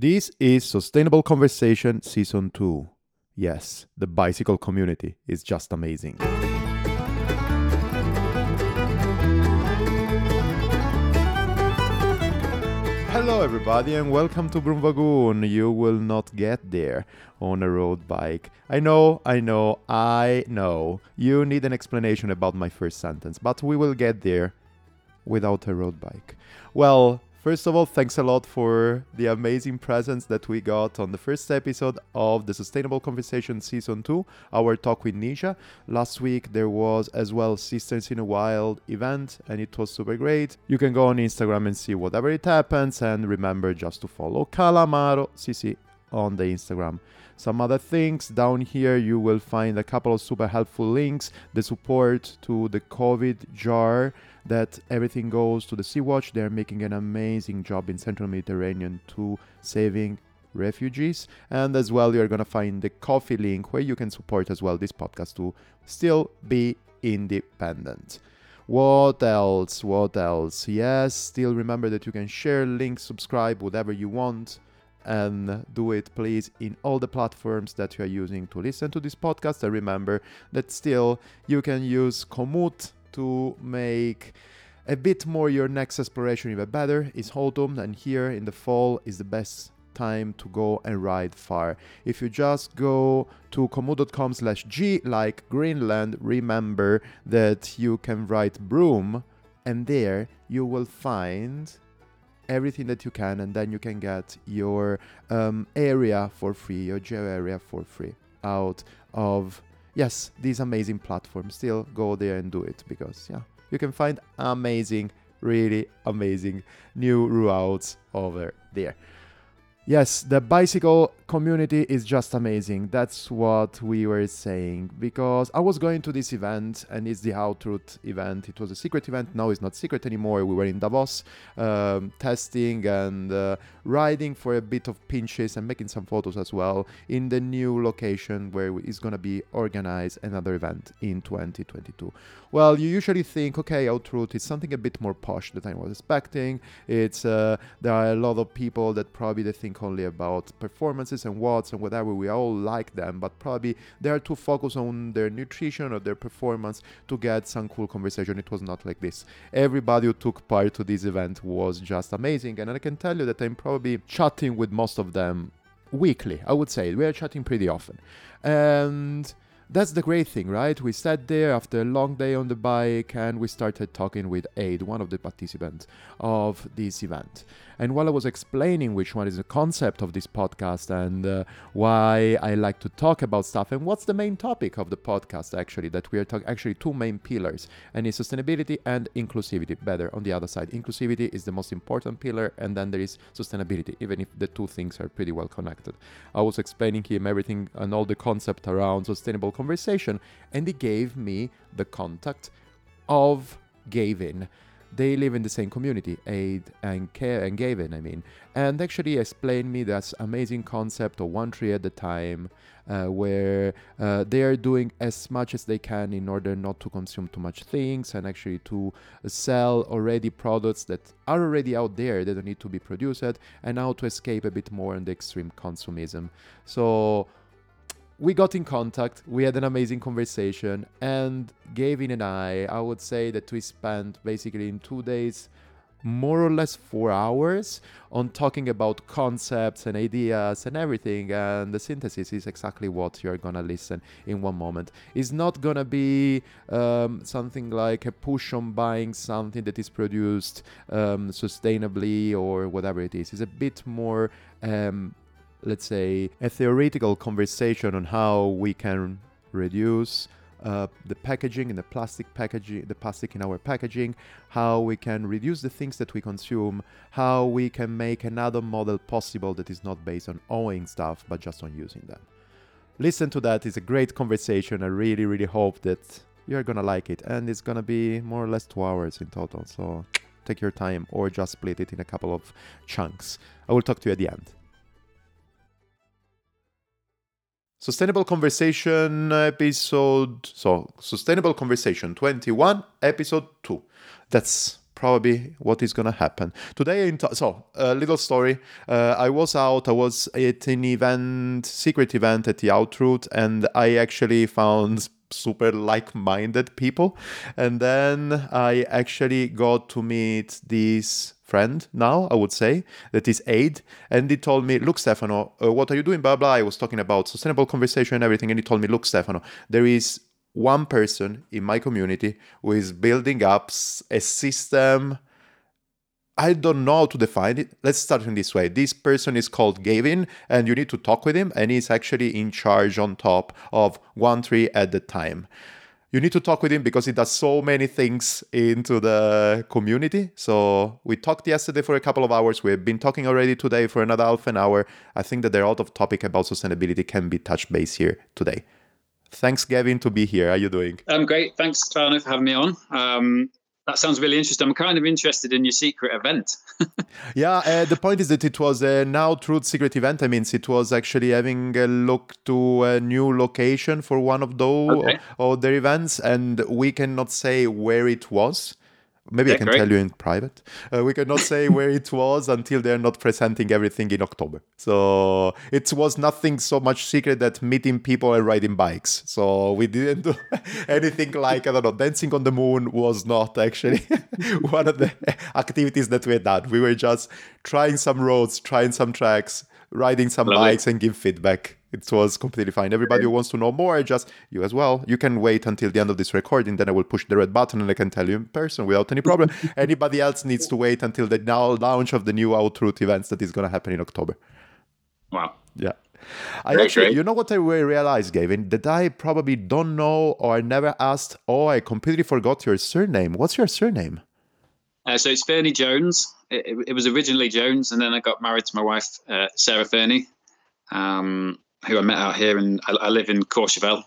This is Sustainable Conversation Season 2. Yes, the bicycle community is just amazing. Hello, everybody, and welcome to Brumvagoon. You will not get there on a road bike. I know, I know, I know. You need an explanation about my first sentence, but we will get there without a road bike. Well, First of all, thanks a lot for the amazing presents that we got on the first episode of the Sustainable Conversation Season 2, our talk with Nisha. Last week there was as well Sisters in a Wild event and it was super great. You can go on Instagram and see whatever it happens and remember just to follow Calamaro CC on the Instagram. Some other things down here, you will find a couple of super helpful links, the support to the COVID jar that everything goes to the Sea Watch. They're making an amazing job in Central Mediterranean to saving refugees. And as well, you're going to find the Ko-fi link where you can support as well this podcast to still be independent. What else? What else? Yes, still remember that you can share links, subscribe, whatever you want, and do it, please, in all the platforms that you are using to listen to this podcast. And remember that still you can use Komoot to make a bit more your next exploration even better is autumn and here in the fall is the best time to go and ride far. If you just go to komoot.com slash g like greenland remember that you can write broom and there you will find everything that you can and then you can get your um, area for free your geo area for free out of yes, these amazing platforms. Still go there and do it because yeah, you can find amazing, really amazing new routes over there. Yes, the bicycle community is just amazing. That's what we were saying because I was going to this event and it's the Outroot event. It was a secret event. Now it's not secret anymore. We were in Davos um, testing and uh, riding for a bit of pinches and making some photos as well in the new location where it's going to be organized another event in 2022. Well, you usually think, okay, Outroot is something a bit more posh than I was expecting. It's uh, there are a lot of people that probably they think only about performances and watts and whatever. We all like them, but probably they are too focused on their nutrition or their performance to get some cool conversation. It was not like this. Everybody who took part to this event was just amazing, and I can tell you that I'm probably chatting with most of them weekly. I would say we are chatting pretty often, and that's the great thing, right? We sat there after a long day on the bike and we started talking with Aid, one of the participants of this event. And while I was explaining which one is the concept of this podcast and uh, why I like to talk about stuff and what's the main topic of the podcast actually that we are talking actually two main pillars and is sustainability and inclusivity. Better on the other side inclusivity is the most important pillar and then there is sustainability even if the two things are pretty well connected. I was explaining him everything and all the concept around sustainable conversation and he gave me the contact of gavin they live in the same community, Aid and Care and Gavin, I mean, and actually explained me this amazing concept of one tree at a time, uh, where uh, they are doing as much as they can in order not to consume too much things and actually to sell already products that are already out there. They don't need to be produced, and how to escape a bit more on the extreme consumism. So we got in contact, we had an amazing conversation, and Gavin and I, I would say that we spent basically in two days more or less four hours on talking about concepts and ideas and everything and the synthesis is exactly what you're gonna listen in one moment. It's not gonna be um, something like a push on buying something that is produced um, sustainably or whatever it is. It's a bit more um, let's say, a theoretical conversation on how we can reduce uh, the packaging and the plastic packaging, the plastic in our packaging, how we can reduce the things that we consume, how we can make another model possible that is not based on owning stuff but just on using them. Listen to that. It's a great conversation. I really, really hope that you're gonna like it, and it's gonna be more or less two hours in total. So take your time, or just split it in a couple of chunks. I will talk to you at the end. Sustainable Conversation episode. So, Sustainable Conversation 21, episode 2. That's probably what is gonna happen today. T- so a little story. Uh, I was out. I was at an event, secret event at the Outroot, and I actually found super like-minded people, and then I actually got to meet this friend now, I would say, that is Aid. And he told me, look, Stefano, uh, what are you doing? Blah, blah. I was talking about sustainable conversation and everything. And he told me, look, Stefano, there is one person in my community who is building up a system. I don't know how to define it. Let's start in this way. This person is called Gavin, and you need to talk with him, and he's actually in charge on top of one tree at the time you need to talk with him because he does so many things into the community. So we talked yesterday for a couple of hours. We've been talking already today for another half an hour. I think that there are a lot of topic about sustainability can be touched base here today. Thanks, Gavin, to be here. How are you doing? I'm great. Thanks, Trano, for having me on. Um, that sounds really interesting. I'm kind of interested in your secret event. yeah, uh, the point is that it was a now truth secret event. I mean, it was actually having a look to a new location for one of those okay. or, or their events, and we cannot say where it was. Maybe yeah, I can tell you in private. Uh, we cannot say where it was until they're not presenting everything in October. So it was nothing so much secret that meeting people and riding bikes. So we didn't do anything like, I don't know, dancing on the moon was not actually one of the activities that we had done. We were just trying some roads, trying some tracks, riding some Lovely. bikes and give feedback it was completely fine. Everybody who wants to know more, just you as well. You can wait until the end of this recording, then I will push the red button and I can tell you in person without any problem. Anybody else needs to wait until the now launch of the new Outroot events that is going to happen in October. Wow. Yeah. I great, actually, great. you know what I realized, Gavin? That I probably don't know or I never asked. Oh, I completely forgot your surname. What's your surname? Uh, so it's Fernie Jones. It, it, it, was originally Jones, and then I got married to my wife, uh, Sarah Fernie. Um, who I met out here, and I, I live in Courchevel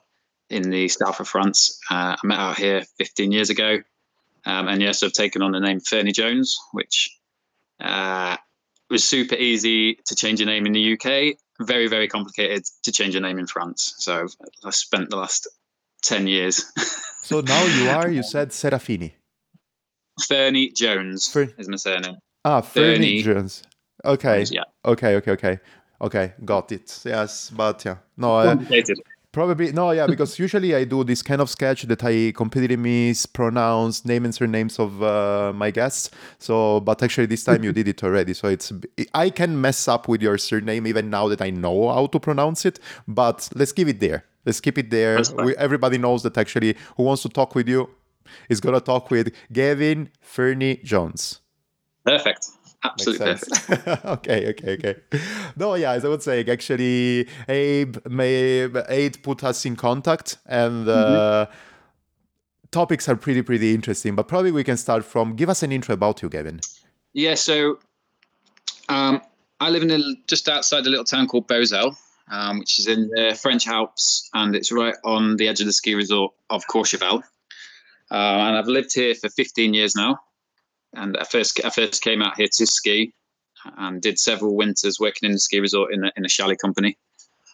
in the south of France. Uh, I met out here 15 years ago, um, and yes, I've taken on the name Fernie Jones, which uh, was super easy to change your name in the UK. Very, very complicated to change your name in France. So I spent the last 10 years. so now you are, you said Serafini. Fernie Jones Fer- is my surname. Ah, Fernie, Fernie Jones. Okay. Yeah. Okay, okay, okay. Okay, got it. Yes, but yeah, no, uh, probably no, yeah, because usually I do this kind of sketch that I completely mispronounce name and surnames of uh, my guests. So, but actually this time you did it already, so it's I can mess up with your surname even now that I know how to pronounce it. But let's give it there. Let's keep it there. We, everybody knows that actually who wants to talk with you is gonna talk with Gavin Fernie Jones. Perfect. Absolutely perfect. okay, okay, okay. No, yeah, as I would say, actually, Abe, may, Abe put us in contact, and uh, mm-hmm. topics are pretty, pretty interesting. But probably we can start from give us an intro about you, Gavin. Yeah, so um, I live in a, just outside a little town called Bozel, um, which is in the French Alps, and it's right on the edge of the ski resort of Courchevel. Uh, and I've lived here for 15 years now and I first I first came out here to ski and did several winters working in the ski resort in a, in a chalet company,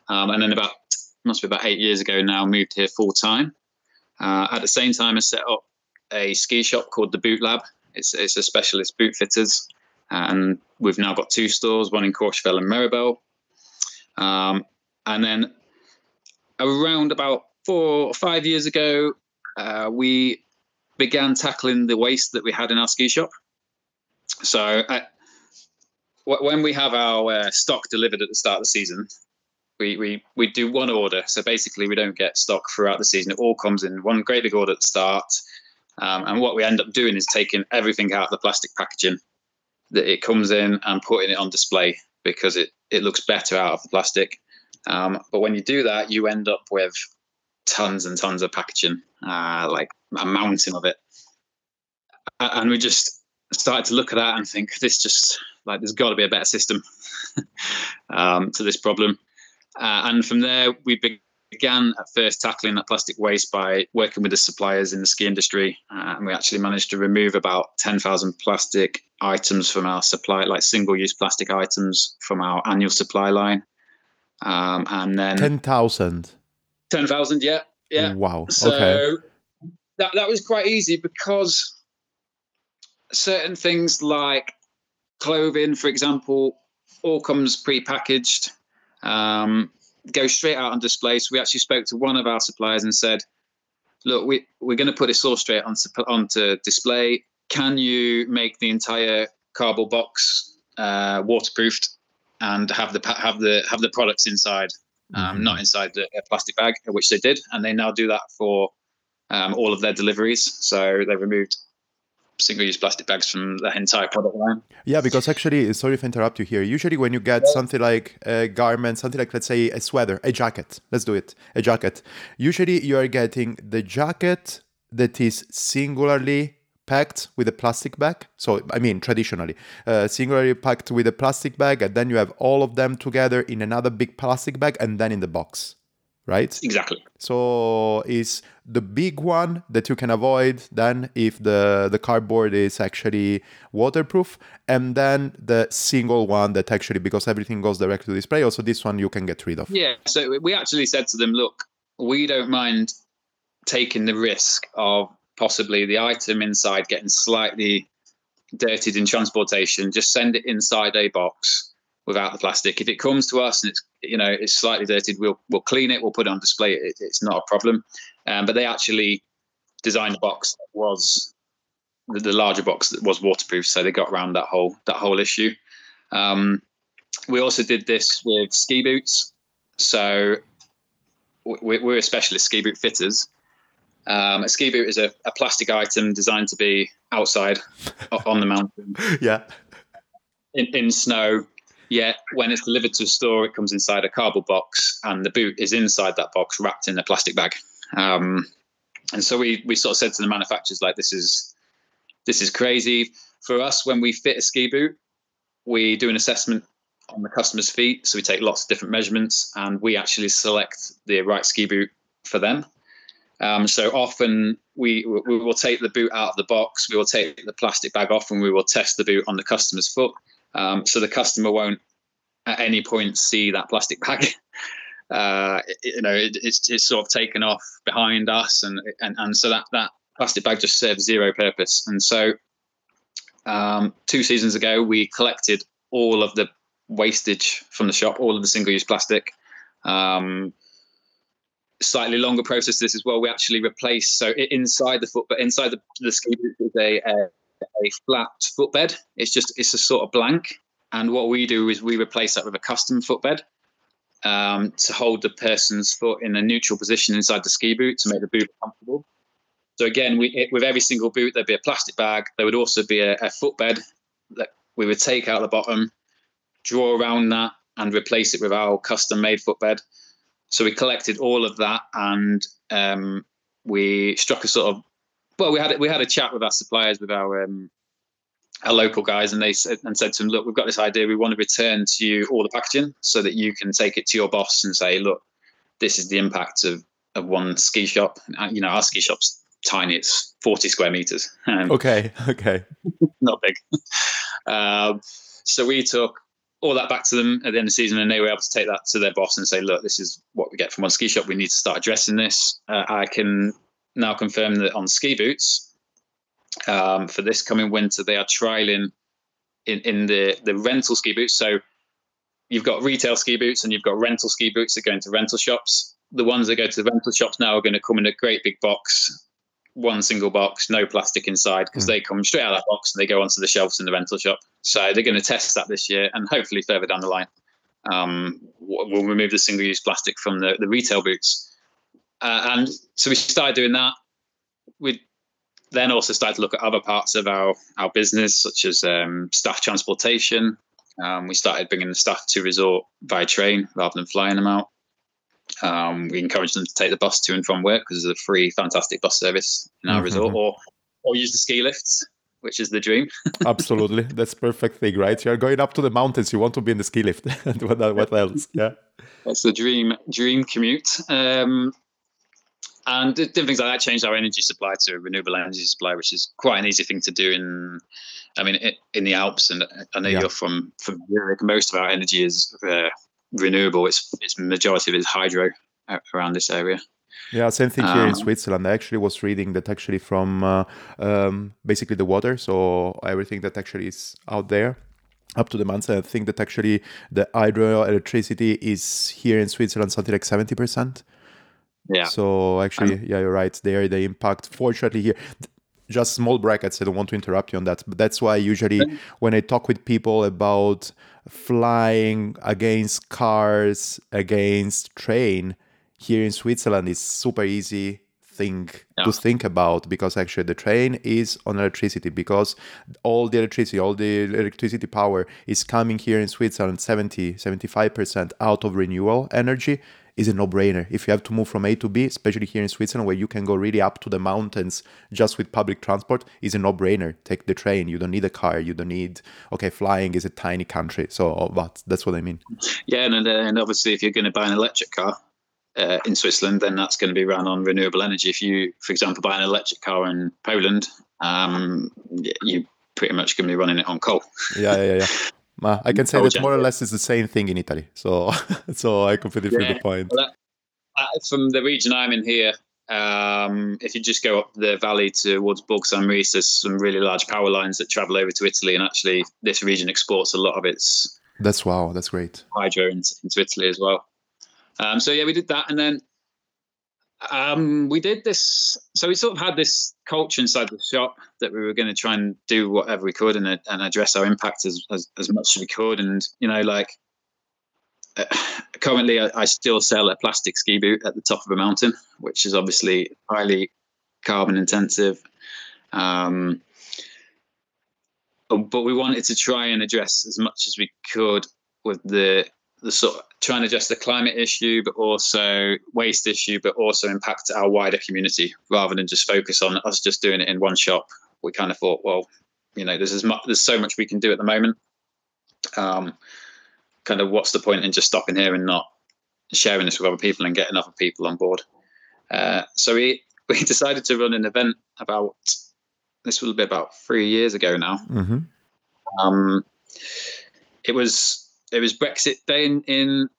um, and then about must be about eight years ago now moved here full time. Uh, at the same time, I set up a ski shop called the Boot Lab. It's it's a specialist boot fitters, and we've now got two stores, one in Courchevel and Meribel. Um, and then around about four or five years ago, uh, we began tackling the waste that we had in our ski shop. So uh, when we have our uh, stock delivered at the start of the season, we, we, we do one order. So basically, we don't get stock throughout the season. It all comes in one great big order at the start. Um, and what we end up doing is taking everything out of the plastic packaging that it comes in and putting it on display because it, it looks better out of the plastic. Um, but when you do that, you end up with tons and tons of packaging, uh, like a mountain of it. And we just started to look at that and think, this just like there's got to be a better system um, to this problem. Uh, and from there, we began at first tackling that plastic waste by working with the suppliers in the ski industry, uh, and we actually managed to remove about 10,000 plastic items from our supply, like single-use plastic items from our annual supply line. Um, and then 10,000. 10,000, yeah. Yeah. Wow. So okay. that, that was quite easy because certain things like clothing, for example, all comes pre-packaged. Um, go straight out on display. So we actually spoke to one of our suppliers and said, "Look, we we're going to put this all straight onto onto display. Can you make the entire cardboard box uh, waterproofed and have the have the have the products inside, um, mm-hmm. not inside the plastic bag, which they did, and they now do that for um, all of their deliveries. So they removed single-use plastic bags from the entire product line. Yeah, because actually, sorry if I interrupt you here. Usually, when you get yeah. something like a garment, something like let's say a sweater, a jacket. Let's do it, a jacket. Usually, you are getting the jacket that is singularly packed with a plastic bag. So, I mean, traditionally, uh, singularly packed with a plastic bag, and then you have all of them together in another big plastic bag, and then in the box, right? Exactly. So, is the big one that you can avoid then if the the cardboard is actually waterproof, and then the single one that actually because everything goes directly to display. Also, this one you can get rid of. Yeah. So we actually said to them, look, we don't mind taking the risk of possibly the item inside getting slightly dirtied in transportation, just send it inside a box without the plastic. If it comes to us and it's you know it's slightly dirtied, we'll we'll clean it, we'll put it on display. It, it's not a problem. Um, but they actually designed a box that was the, the, larger box that was waterproof, so they got around that whole that whole issue. Um, we also did this with ski boots. So we're a specialist ski boot fitters. Um, a ski boot is a, a, plastic item designed to be outside on the mountain. Yeah. In, in snow. Yet when it's delivered to a store, it comes inside a cardboard box, and the boot is inside that box, wrapped in a plastic bag. Um, and so we we sort of said to the manufacturers, like, this is this is crazy for us. When we fit a ski boot, we do an assessment on the customer's feet. So we take lots of different measurements, and we actually select the right ski boot for them. Um, so often we we will take the boot out of the box, we will take the plastic bag off, and we will test the boot on the customer's foot. Um, so the customer won't at any point see that plastic bag. Uh, you know, it, it's it's sort of taken off behind us, and and and so that that plastic bag just serves zero purpose. And so um, two seasons ago, we collected all of the wastage from the shop, all of the single-use plastic. Um, slightly longer process this as well. We actually replace so inside the foot, but inside the, the ski boot is a, a, a flat footbed. It's just it's a sort of blank, and what we do is we replace that with a custom footbed um, to hold the person's foot in a neutral position inside the ski boot to make the boot comfortable. So again, we, it, with every single boot, there'd be a plastic bag. There would also be a, a footbed that we would take out the bottom, draw around that, and replace it with our custom-made footbed so we collected all of that and um, we struck a sort of well we had we had a chat with our suppliers with our um, our local guys and they said and said to them look we've got this idea. We want to return to you all the packaging so that you can take it to your boss and say look this is the impact of of one ski shop you know our ski shop's tiny. It's 40 square meters. Um, okay okay. not big. Um, so we took all that back to them at the end of the season, and they were able to take that to their boss and say, "Look, this is what we get from one ski shop. We need to start addressing this." Uh, I can now confirm that on ski boots um, for this coming winter, they are trialing in in the the rental ski boots. So you've got retail ski boots and you've got rental ski boots that go into rental shops. The ones that go to the rental shops now are going to come in a great big box one single box, no plastic inside, because mm. they come straight out of that box and they go onto the shelves in the rental shop. So they're going to test that this year, and hopefully further down the line, um, we'll remove the single-use plastic from the, the retail boots. Uh, and so we started doing that. We then also started to look at other parts of our our business, such as um, staff transportation. Um, we started bringing the staff to resort by train rather than flying them out. Um, we encourage them to take the bus to and from work because there's a free, fantastic bus service in our mm-hmm. resort, or or use the ski lifts, which is the dream. Absolutely, that's perfect thing, right? You're going up to the mountains, you want to be in the ski lift, what, what else? Yeah, that's the dream dream commute. Um, and different things like that changed our energy supply to renewable energy supply, which is quite an easy thing to do in, I mean, in the Alps. And I know yeah. you're from from Zurich. Most of our energy is uh, renewable. It's it's majority of it is hydro around this area. Yeah, same thing here in Um, Switzerland. I actually was reading that actually from uh, um, basically the water, so everything that actually is out there up to the mountain. I think that actually the hydroelectricity is here in Switzerland something like seventy percent. Yeah. So actually, yeah, you're right. There, the impact. Fortunately, here, just small brackets. I don't want to interrupt you on that, but that's why usually when I talk with people about flying against cars, against train, here in Switzerland, it's super easy thing Yeah. to think about because actually the train is on electricity because all the electricity all the electricity power is coming here in switzerland 70 75% out of renewable energy is a no-brainer. If you have to move from a to b especially here in switzerland where you can go really up to the mountains just with public transport is a no-brainer. Take the train. You don't need a car. You don't need okay flying is a tiny country. So but that's what i mean. Yeah, and, and obviously, if you're going to buy an electric car uh, in Switzerland, then that's going to be run on renewable energy. If you, for example, buy an electric car in Poland, um, you pretty much going to be running it on coal. yeah yeah yeah. Uh, I can say that more or less it's the same thing in Italy. So, so I completely feel Yeah. the point. Well, from the region I'm in here, um, if you just go up the valley towards Bourg-Saint-Maurice, there's some really large power lines that travel over to Italy, and actually, this region exports a lot of its That's wow. That's great. hydro into, into Italy as well. Um, so yeah, we did that, and then um, we did this. So we sort of had this culture inside the shop that we were going to try and do whatever we could and, and address our impact as, as as much as we could. And you know, like uh, currently, I, I still sell a plastic ski boot at the top of a mountain, which is obviously highly carbon intensive. Um, but we wanted to try and address as much as we could with the the sort of trying to address the climate issue, but also waste issue, but also impact our wider community rather than just focus on us just doing it in one shop. We kind of thought, well, you know, there's as much, there's so much we can do at the moment. Um, kind of, what's the point in just stopping here and not sharing this with other people and getting other people on board? Uh, so we we decided to run an event about this will be about three years ago now. hmm Um, it was it was Brexit Day in, in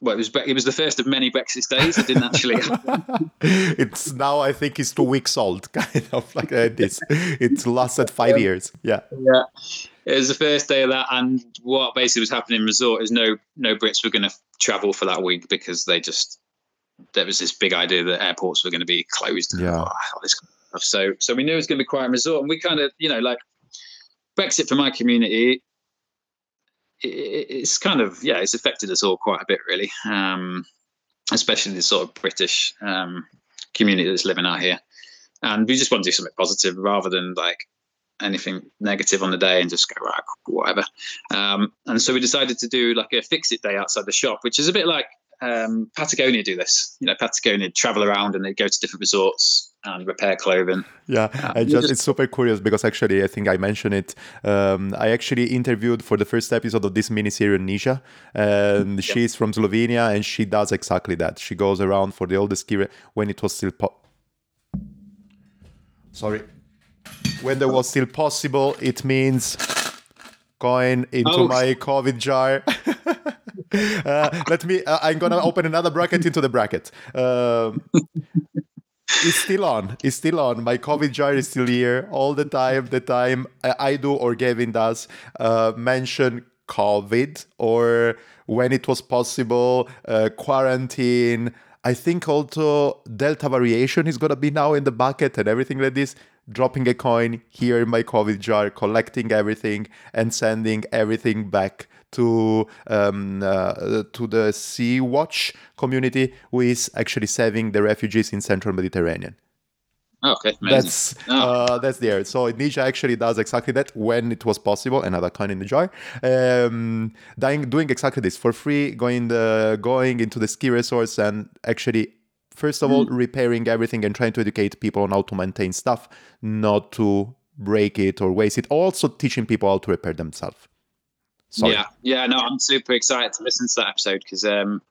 well, it was it was the first of many Brexit days. It didn't actually. it's now I think it's two weeks old, kind of like uh, this. It lasted five years. Yeah. yeah, it was the first day of that, and what basically was happening in resort is no no Brits were going to travel for that week because they just there was this big idea that airports were going to be closed. and Yeah. all this kind of stuff. So so we knew it was going to be quiet in resort, and we kind of you know like Brexit for my community. I- i- It's kind of yeah, it's affected us all quite a bit, really. Um, especially the sort of British um, community that's living out here, and we just want to do something positive rather than like anything negative on the day and just go right, whatever. Um, and so we decided to do like a fix it day outside the shop, which is a bit like um, Patagonia do this. You know, Patagonia travel around and they go to different resorts and repair clothing. Yeah, I just, just- it's super curious because actually I think I mentioned it. Um, I actually interviewed for the first episode of this mini series Nisha, and she's from Slovenia and she does exactly that. She goes around for the oldest ski when it was still po- sorry when there was still possible. It means going into Oh. my COVID jar. uh, let me. Uh, I'm gonna open another bracket into the bracket. Um, it's still on. It's still on. My COVID jar is still here all the time. The time I, do or Gavin does uh, mention COVID or when it was possible, uh, quarantine. I think also Delta variation is gonna be now in the bucket and everything like this. Dropping a coin here in my COVID jar, collecting everything and sending everything back to um, uh, to the Sea Watch community, who is actually saving the refugees in Central Mediterranean. Okay, amazing. That's Oh. uh, that's there. So Nisha actually does exactly that when it was possible. Another coin in the jar. Um, dying, doing exactly this for free, going the going into the ski resorts and actually. First of all, Mm. repairing everything and trying to educate people on how to maintain stuff, not to break it or waste it. Also, teaching people how to repair themselves. Sorry. Yeah, yeah, no, I'm super excited to listen to that episode because, um,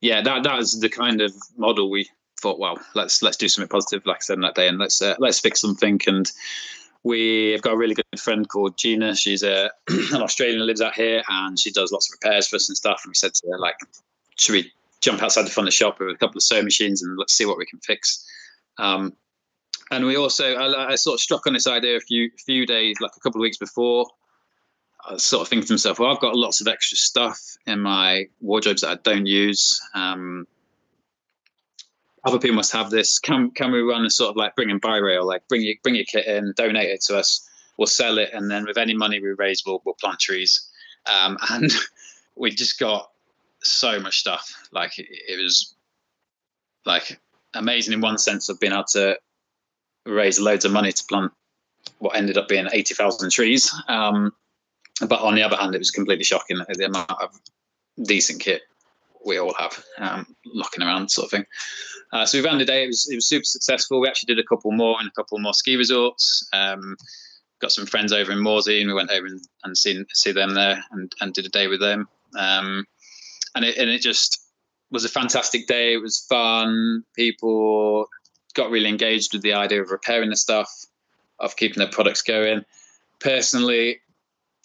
yeah, that that was the kind of model we thought. Well, let's let's do something positive, like I said that day, and let's uh, let's fix something. And we've got a really good friend called Gina. She's a an Australian lives out here, and she does lots of repairs for us and stuff. And we said to her, like, should we jump outside the front of the shop with a couple of sewing machines and let's see what we can fix. Um, and we also, I, I, sort of struck on this idea a few few days, like a couple of weeks before. Was sort of thinking to myself, well, I've got lots of extra stuff in my wardrobes that I don't use. Um, other people must have this. Can can we run a sort of like bring in buy rail, like bring your bring your kit in, donate it to us, we'll sell it, and then with any money we raise, we'll we'll plant trees. Um, and we just got so much stuff. Like it, it was like amazing in one sense of being able to raise loads of money to plant what ended up being 80,000 trees. Um, but on the other hand, it was completely shocking the amount of decent kit we all have um, locking around, sort of thing. Uh, so we ran the day. It was it was super successful. We actually did a couple more in a couple more ski resorts. Um, got some friends over in Morsey, and we went over and, and seen see them there and, and did a day with them. Um, and it and it just was a fantastic day. It was fun. People got really engaged with the idea of repairing the stuff, of keeping their products going. Personally,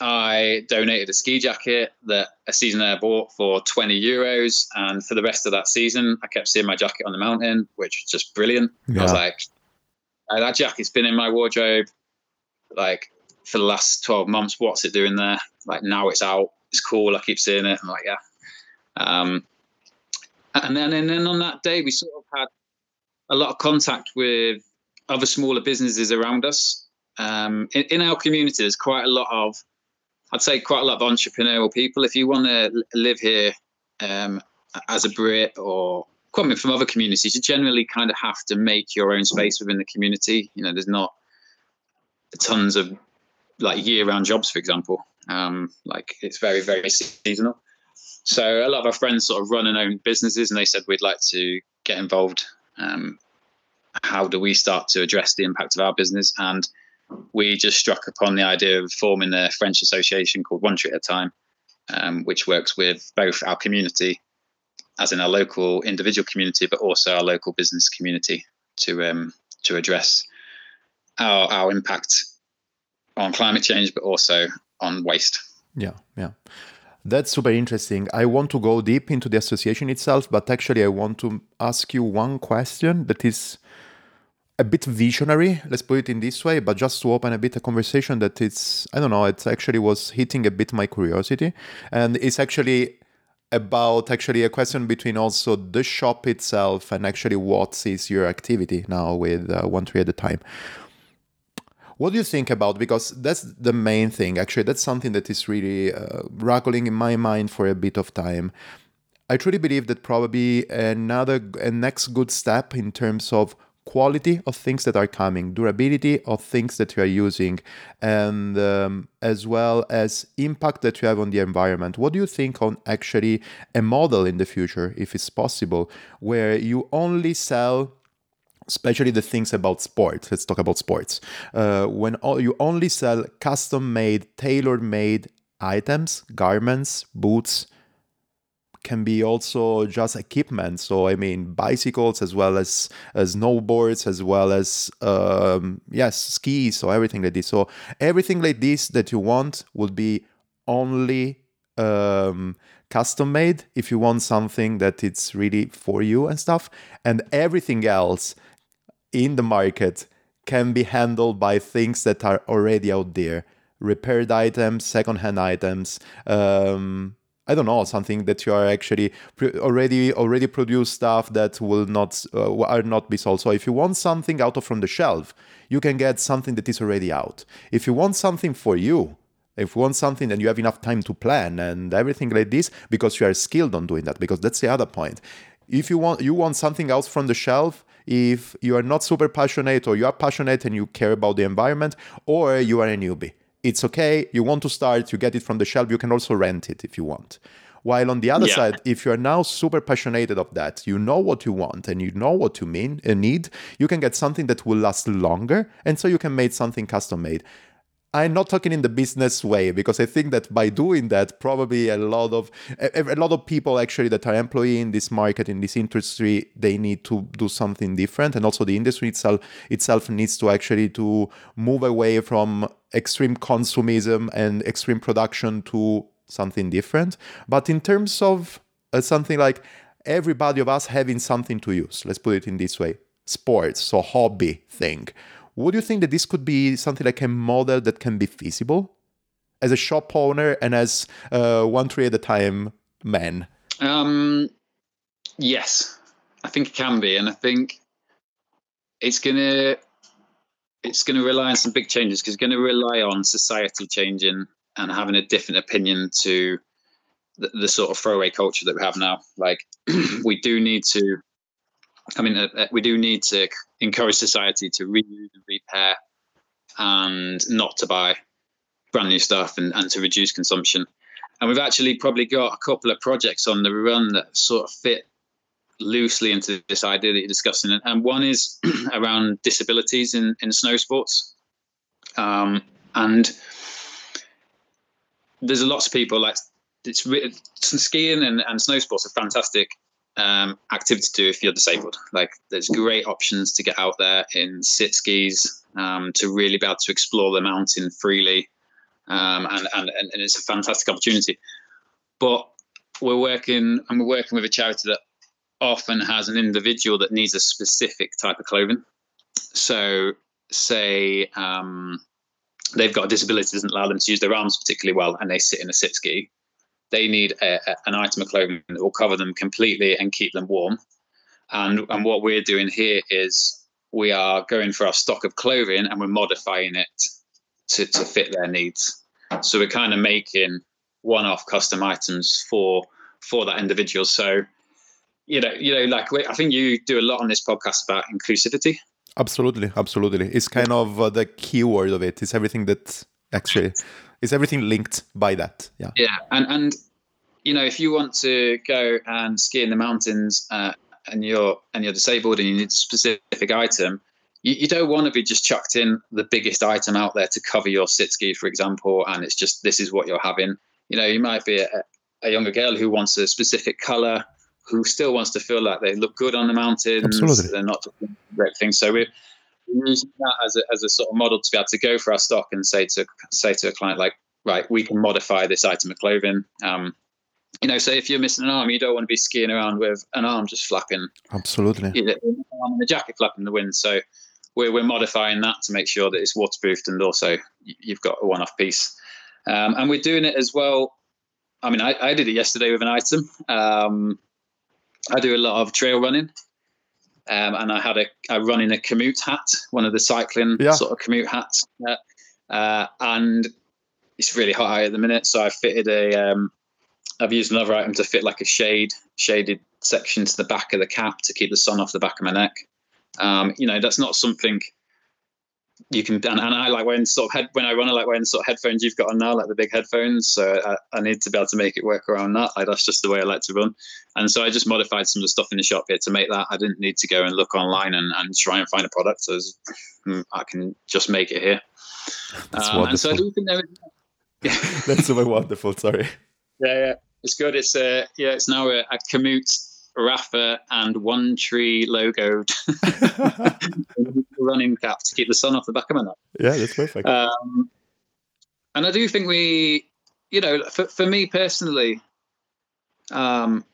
I donated a ski jacket that a seasonaire bought for 20 euros. And for the rest of that season, I kept seeing my jacket on the mountain, which was just brilliant. Yeah. I was like, that jacket's been in my wardrobe like for the last 12 months. What's it doing there? Like now it's out. It's cool. I keep seeing it. I'm like, yeah. Um, and then, and then on that day, we sort of had a lot of contact with other smaller businesses around us. Um, in, in, our community, there's quite a lot of, I'd say, quite a lot of entrepreneurial people. If you want to live here um, as a Brit or coming from other communities, you generally kind of have to make your own space within the community. You know, there's not tons of like year-round jobs, for example. Um, like it's very, very seasonal. So a lot of our friends sort of run and own businesses, and they said we'd like to get involved. Um, how do we start to address the impact of our business? And we just struck upon the idea of forming a French association called One Tree at a Time, um, which works with both our community, as in our local individual community, but also our local business community to um, to address our our impact on climate change, but also on waste. Yeah, yeah. That's super interesting. I want to go deep into the association itself, but actually, I want to ask you one question that is a bit visionary, let's put it in this way, but just to open a bit a conversation that it's, I don't know, it actually was hitting a bit my curiosity. And it's actually about actually a question between also the shop itself and actually what is your activity now with uh, One Tree at a Time. What do you think about? Because that's the main thing. Actually, that's something that is really uh, rattling in my mind for a bit of time. I truly believe that probably another a next good step in terms of quality of things that are coming, durability of things that you are using, and um, as well as impact that you have on the environment. What do you think on actually a model in the future, if it's possible, where you only sell especially the things about sports. Let's talk about sports. Uh, when all, you only sell custom made, tailor made items, garments, boots, can be also just equipment. So I mean, bicycles as well as, as snowboards, as well as um, yes, skis. So everything like this. So everything like this that you want would be only um, custom made if you want something that it's really for you and stuff, and everything else in the market can be handled by things that are already out there repaired items secondhand items um, i don't know something that you are actually already already produced stuff that will not uh, are not be sold. So if you want something out of from the shelf you can get something that is already out. If you want something for you if you want something and you have enough time to plan and everything like this because you are skilled on doing that because that's the other point. If you want you want something else from the shelf if you are not super passionate or you are passionate and you care about the environment or you are a newbie. It's okay. You want to start, you get it from the shelf. You can also rent it if you want. While on the other yeah. side, if you are now super passionate of that, you know what you want and you know what you mean and need, you can get something that will last longer. And so you can make something custom made. I'm not talking in the business way because I think that by doing that, probably a lot of a, a, lot of people actually that are employee in this market in this industry, they need to do something different, and also the industry itself itself needs to actually to move away from extreme consumism and extreme production to something different. But in terms of uh, something like everybody of us having something to use. Let's put it in this way sports, so hobby thing. Would you think that this could be something like a model that can be feasible as a shop owner and as uh, one tree at a time man? Um, yes, I think it can be, and I think it's gonna it's gonna rely on some big changes because it's gonna rely on society changing and having a different opinion to the, the sort of throwaway culture that we have now. Like, we do need to I mean, uh, uh, we do need to encourage society to reuse and repair and not to buy brand new stuff and, and to reduce consumption. And we've actually probably got a couple of projects on the run that sort of fit loosely into this idea that you're discussing. And one is around disabilities in, in snow sports. Um, and there's lots of people like it's skiing and, and snow sports are fantastic um, activity to do if you're disabled. Like there's great options to get out there in sit skis um, to really be able to explore the mountain freely, um, and, and and it's a fantastic opportunity. But we're working and we're working with a charity that often has an individual that needs a specific type of clothing. So say um, they've got a disability that doesn't allow them to use their arms particularly well, and they sit in a sit ski they need a, a, an item of clothing that will cover them completely and keep them warm. And and what we're doing here is we are going for our stock of clothing and we're modifying it to, to fit their needs. So we're kind of making one-off custom items for for that individual. So you know, you know, like I think you do a lot on this podcast about inclusivity. Absolutely, absolutely. It's kind of uh, the keyword of it. It's everything that actually is everything linked by that? Yeah. Yeah and and you know if you want to go and ski in the mountains uh, and you're and you're disabled and you need a specific item you, you don't want to be just chucked in the biggest item out there to cover your sit ski for example and it's just this is what you're having. You know you might be a, a younger girl who wants a specific color who still wants to feel like they look good on the mountains Absolutely. they're not doing great things. So we're using that as a, as a sort of model to be able to go for our stock and say to say to a client like, right, we can modify this item of clothing. Um, you know, say if you're missing an arm, you don't want to be skiing around with an arm just flapping. Absolutely. The jacket flapping in the wind. So we're, we're modifying that to make sure that it's waterproofed and also you've got a one-off piece. Um, and we're doing it as well. I mean, I, I did it yesterday with an item. Um, I do a lot of trail running. Um, and I had a I run in a Komoot hat, one of the cycling yeah. sort of Komoot hats, uh, uh, and it's really hot out at the minute. So I fitted a um, I've used another item to fit like a shade shaded section to the back of the cap to keep the sun off the back of my neck. Um, you know, that's not something you can and, and I like wearing sort of head when I run I like wearing sort of headphones. You've got on now like the big headphones so I, I, need to be able to make it work around that. Like that's just the way I like to run. And so I just modified some of the stuff in the shop here to make that. I didn't need to go and look online and, and try and find a product. So hmm, I can just make it here. That's um, and so I do think there is, yeah. that's so wonderful sorry. Yeah yeah. It's good. It's uh yeah it's now a, a Komoot Rapha and One Tree logoed running cap to keep the sun off the back of my neck. Yeah, that's perfect. Um, and I do think we, you know, for, for me personally, um,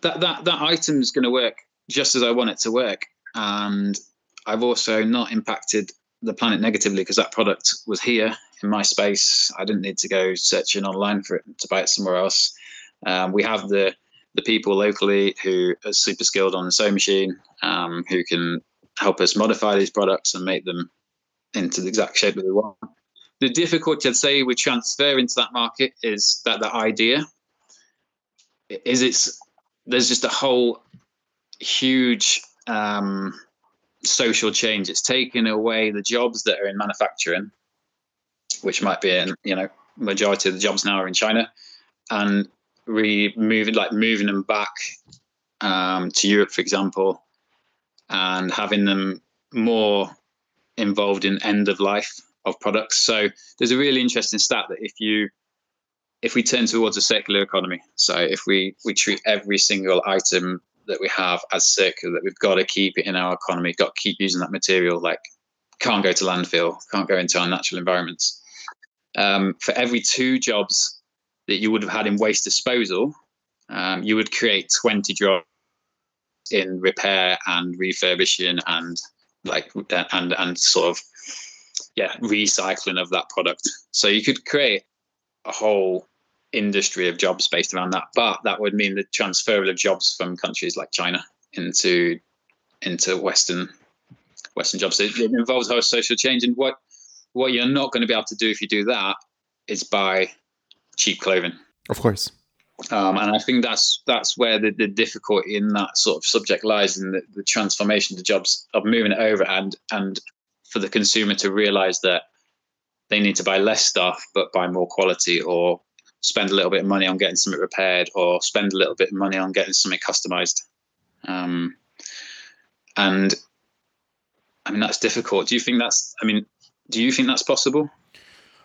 that that that item is going to work just as I want it to work, and I've also not impacted the planet negatively because that product was here in my space. I didn't need to go searching online for it to buy it somewhere else. Um, we have the the people locally who are super skilled on the sewing machine, um, who can help us modify these products and make them into the exact shape that we want. The difficulty, I'd say, with transfer into that market is that the idea is it's there's just a whole huge um, social change. It's taking away the jobs that are in manufacturing, which might be in you know majority of the jobs now are in China, and removing like moving them back um, to Europe, for example, and having them more involved in end of life of products. So there's a really interesting stat that if you if we turn towards a circular economy, so if we we treat every single item that we have as circular, that we've got to keep it in our economy, got to keep using that material, like can't go to landfill, can't go into our natural environments. Um, for every two jobs that you would have had in waste disposal, um, you would create 20 jobs in repair and refurbishing and like and and sort of yeah recycling of that product. So you could create a whole industry of jobs based around that, but that would mean the transfer of jobs from countries like China into into Western Western jobs. It, it involves whole social change, and what what you're not going to be able to do if you do that is buy cheap clothing. Of course. Um, and I think that's that's where the, the difficulty in that sort of subject lies in the, the transformation to jobs of moving it over and and for the consumer to realize that they need to buy less stuff but buy more quality or spend a little bit of money on getting something repaired or spend a little bit of money on getting something customized. Um, and I mean that's difficult. Do you think that's I mean, do you think that's possible?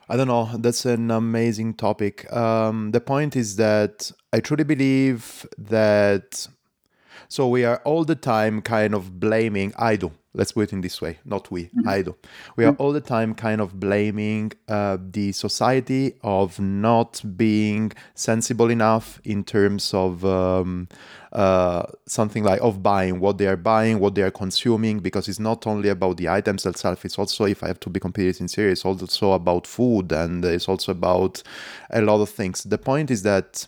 I don't know. That's an amazing topic. Um, the point is that I truly believe that. So we are all the time kind of blaming. I. Let's put it in this way. Not we. Mm-hmm. I do. We are all the time kind of blaming uh, the society of not being sensible enough in terms of um, uh, something like of buying what they are buying, what they are consuming, because it's not only about the items themselves. It's also, if I have to be completely sincere, it's also about food and it's also about a lot of things. The point is that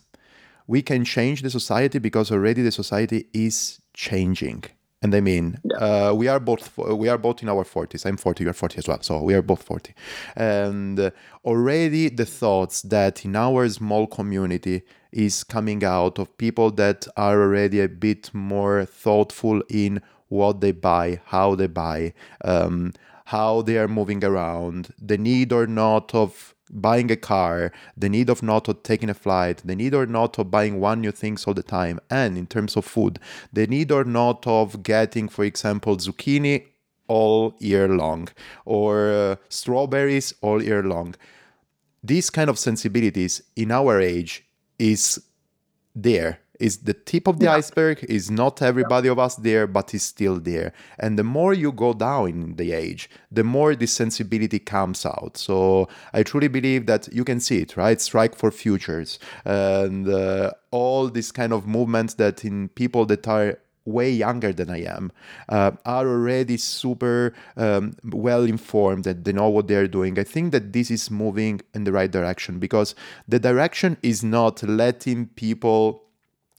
we can change the society because already the society is changing. And I mean, yeah. uh, we are both we are both in our forties. I'm forty. You're forty as well. So we are both forty. And uh, already the thoughts that in our small community is coming out of people that are already a bit more thoughtful in what they buy, how they buy, um, how they are moving around, the need or not of buying a car, the need of not of taking a flight, the need or not of buying one new things all the time, and in terms of food, the need or not of getting, for example, zucchini all year long or uh, strawberries all year long. These kind of sensibilities in our age is there is the tip of the yeah. iceberg is not everybody of us there but is still there. And the more you go down in the age the more this sensibility comes out. So i truly believe that you can see it right? Strike for futures. And uh, all this kind of movements that in people that are way younger than I am uh, are already super um, well informed that they know what they're doing. I think that this is moving in the right direction because the direction is not letting people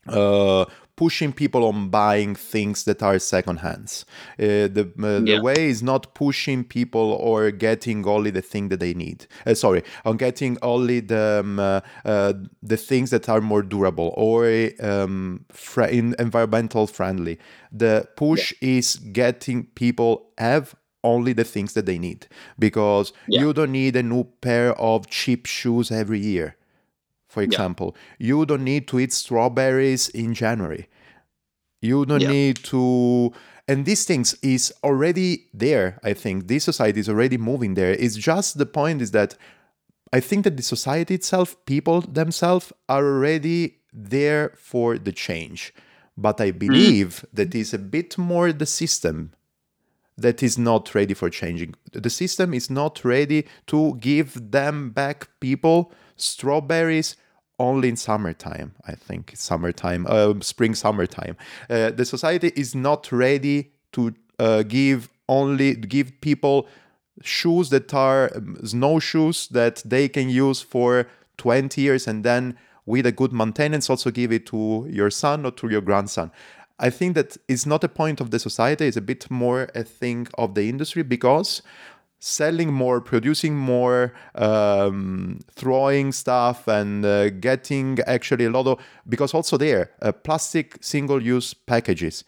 uh, pushing people on buying things that are second hands. Uh, the uh, yeah. the way is not pushing people or getting only the thing that they need. Uh, sorry, on getting only the um, uh, uh, the things that are more durable or um, environmental friendly. The push yeah. is getting people have only the things that they need because yeah. you don't need a new pair of cheap shoes every year for example. Yeah. You don't need to eat strawberries in January. You don't yeah. need to and these things is already there, I think. This society is already moving there. It's just the point is that I think that the society itself, people themselves are already there for the change. But I mm-hmm. believe mm. that is a bit more the system that is not ready for changing. The system is not ready to give them back people strawberries only in summertime i think. Summertime uh, spring summertime. Uh, the society is not ready to uh, give only give people shoes that are um, snowshoes that they can use for 20 years and then with a good maintenance also give it to your son or to your grandson. I think that it's not a point of the society it's a bit more a thing of the industry because selling more, producing more, um, throwing stuff, and uh, getting actually a lot of because also there uh, plastic single-use packages.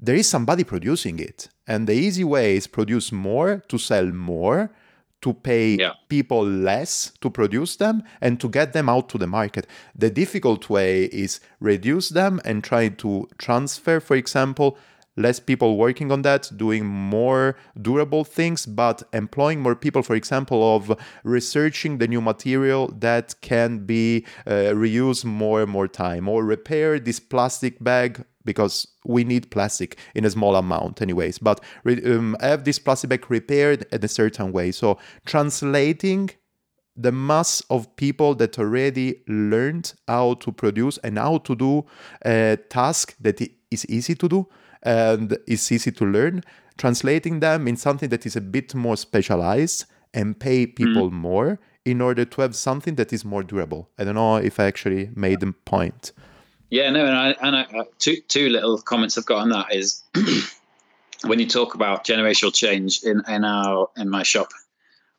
There is somebody producing it, and the easy way is produce more to sell more to pay yeah. people less to produce them and to get them out to the market. The difficult way is reduce them and try to transfer, for example, less people working on that, doing more durable things, but employing more people, for example, of researching the new material that can be uh, reused more and more time, or repair this plastic bag because we need plastic in a small amount anyways. But um, have this plastic bag repaired in a certain way. So translating the mass of people that already learned how to produce and how to do a task that is easy to do and is easy to learn, translating them in something that is a bit more specialized and pay people mm. more in order to have something that is more durable. I don't know if I actually made the point. Yeah, no, and I, and I, uh, two two little comments I've got on that is when you talk about generational change in in our in my shop,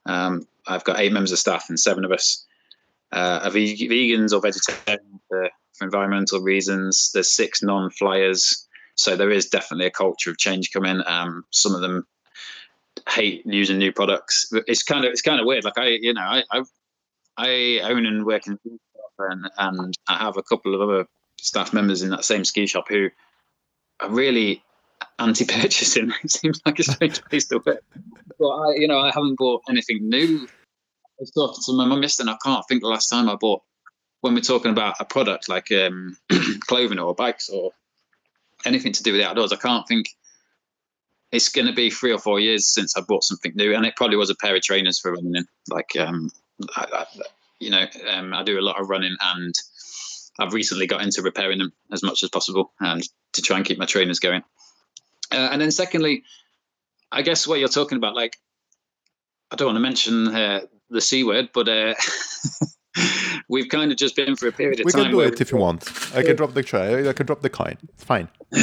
um, I've got eight members of staff and seven of us uh, are vegans or vegetarian for, for environmental reasons. There's six non-flyers, so there is definitely a culture of change coming. Um, some of them hate using new products. It's kind of it's kind of weird. Like I, you know, I I, I own and work in and and I have a couple of other staff members in that same ski shop who are really anti-purchasing. it seems like a strange place to work. But I, you know, I haven't bought anything new. I was talking to my yesterday, and I can't think the last time I bought. When we're talking about a product like um, clothing or bikes or anything to do with the outdoors, I can't think. It's going to be three or four years since I bought something new, and it probably was a pair of trainers for running. Like, um, I, I, you know, um, I do a lot of running, and I've recently got into repairing them as much as possible, and to try and keep my trainers going. Uh, and then secondly, I guess what you're talking about, like, I don't want to mention uh, the c word, but uh, we've kind of just been for a period of we time. We can do it if you want. I can drop the tray. I can drop the coin. It's fine.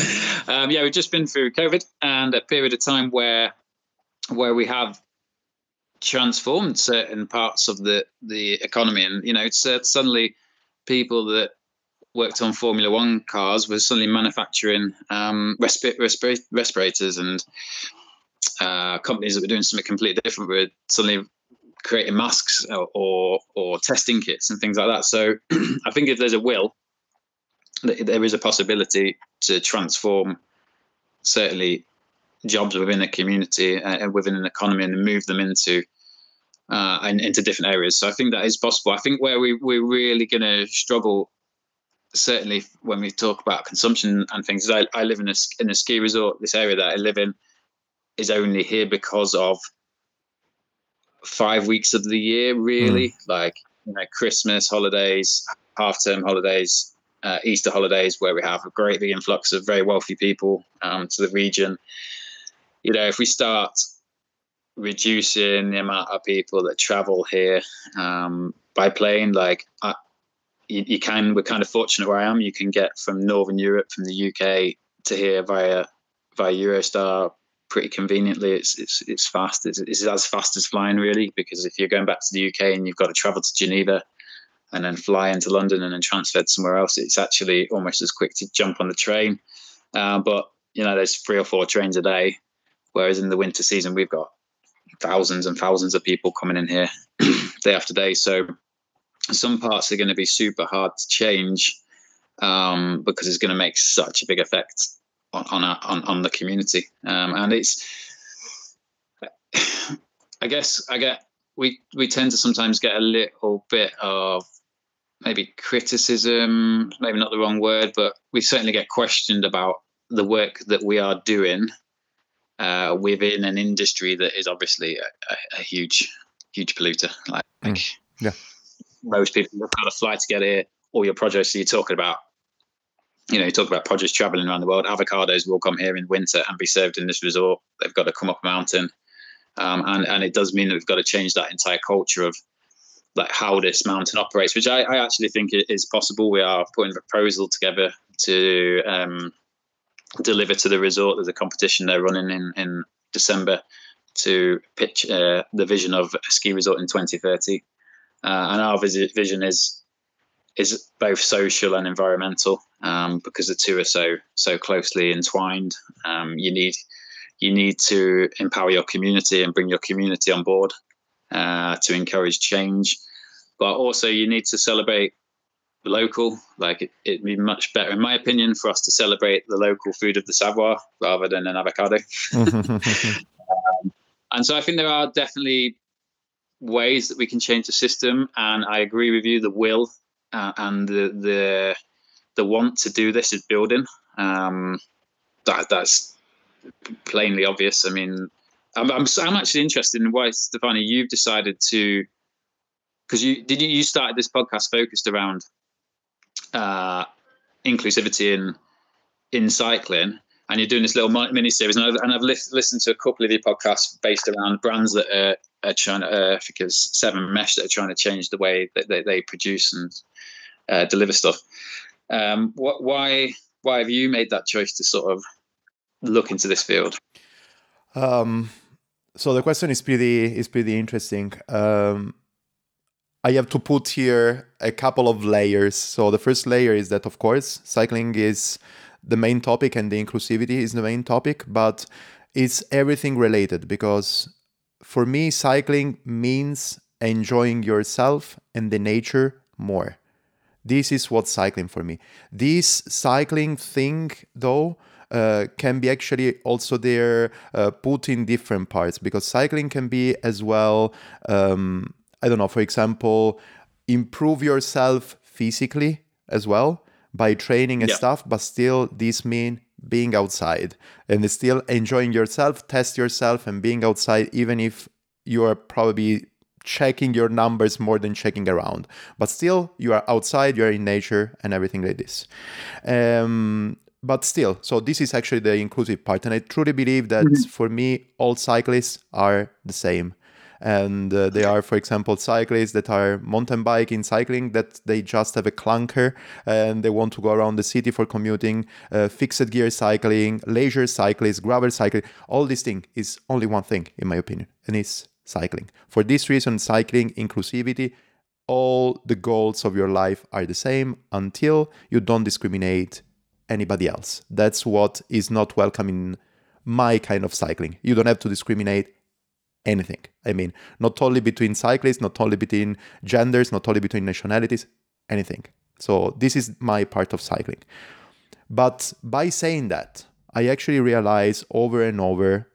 Um, yeah, we've just been through COVID and a period of time where where we have transformed certain parts of the the economy, and you know, it's uh, suddenly people that worked on Formula One cars were suddenly manufacturing um, respi- respi- respirators and uh, companies that were doing something completely different were suddenly creating masks or, or, testing kits and things like that. So I think if there's a will, there is a possibility to transform certainly jobs within a community uh, and within an economy and move them into uh, and into different areas. So I think that is possible. I think where we we're really going to struggle certainly when we talk about consumption and things, I, I live in a, in a ski resort. This area that I live in is only here because of five weeks of the year, really. Mm. Like you know, Christmas holidays, half term holidays, uh, Easter holidays, where we have a great big influx of very wealthy people um, to the region. You know, if we start reducing the amount of people that travel here um, by plane, like I, you, you, can. We're kind of fortunate where I am. You can get from Northern Europe, from the UK to here via via Eurostar pretty conveniently. It's it's it's fast. It's, it's as fast as flying really, because if you're going back to the UK and you've got to travel to Geneva and then fly into London and then transfer somewhere else, it's actually almost as quick to jump on the train. Uh, but you know, there's three or four trains a day, whereas in the winter season we've got thousands and thousands of people coming in here day after day. So some parts are going to be super hard to change um, because it's going to make such a big effect on on, our, on, on the community. Um, and it's, I guess, I get we we tend to sometimes get a little bit of maybe criticism, maybe not the wrong word, but we certainly get questioned about the work that we are doing uh, within an industry that is obviously a, a, a huge, huge polluter. Like, mm. yeah most people have got to fly to get here. All your projects that you're talking about, you know, you talk about produce traveling around the world. Avocados will come here in winter and be served in this resort. They've got to come up a mountain, um, and and it does mean that we've got to change that entire culture of like how this mountain operates, which I, I actually think is possible. We are putting a proposal together to um, deliver to the resort. There's a competition they're running in in December to pitch uh, the vision of a ski resort in 2030. Uh, and our vision is is both social and environmental um, because the two are so so closely entwined. Um, you need you need to empower your community and bring your community on board uh, to encourage change, but also you need to celebrate the local. Like it, it'd be much better, in my opinion, for us to celebrate the local food of the Savoie rather than an avocado. um, and so I think there are definitely ways that we can change the system. And I agree with you. The will uh, and the the the want to do this is building. Um, that that's plainly obvious. I mean, I'm, I'm I'm actually interested in why Stefani you've decided to because you did you, you started this podcast focused around uh, inclusivity in in cycling, and you're doing this little mini series, and I've, and I've listened to a couple of your podcasts based around brands that are, are trying to, uh, I think it's Seven Mesh that are trying to change the way that they, they produce and uh, deliver stuff. Um, what, why why have you made that choice to sort of look into this field? Um, so the question is pretty is pretty interesting. Um, I have to put here a couple of layers. So the first layer is that, of course, cycling is the main topic and the inclusivity is the main topic, but it's everything related because for me, cycling means enjoying yourself and the nature more. This is what cycling for me. This cycling thing, though, uh, can be actually also there uh, put in different parts because cycling can be as well um, I don't know, for example, improve yourself physically as well by training and yeah. stuff, but still this mean being outside and still enjoying yourself, test yourself and being outside, even if you are probably checking your numbers more than checking around. But still, you are outside, you are in nature and everything like this. Um, but still, so this is actually the inclusive part. And I truly believe that mm-hmm. for me, all cyclists are the same and uh, they are for example cyclists that are mountain biking cycling that they just have a clunker and they want to go around the city for commuting uh, fixed gear cycling leisure cyclists gravel cycling. All this thing is only one thing in my opinion and it's cycling. For this reason cycling inclusivity all the goals of your life are the same until you don't discriminate anybody else. That's what is not welcome in my kind of cycling. You don't have to discriminate anything. I mean, not only between cyclists, not only between genders, not only between nationalities, anything. So this is my part of cycling. But by saying that, I actually realize over and over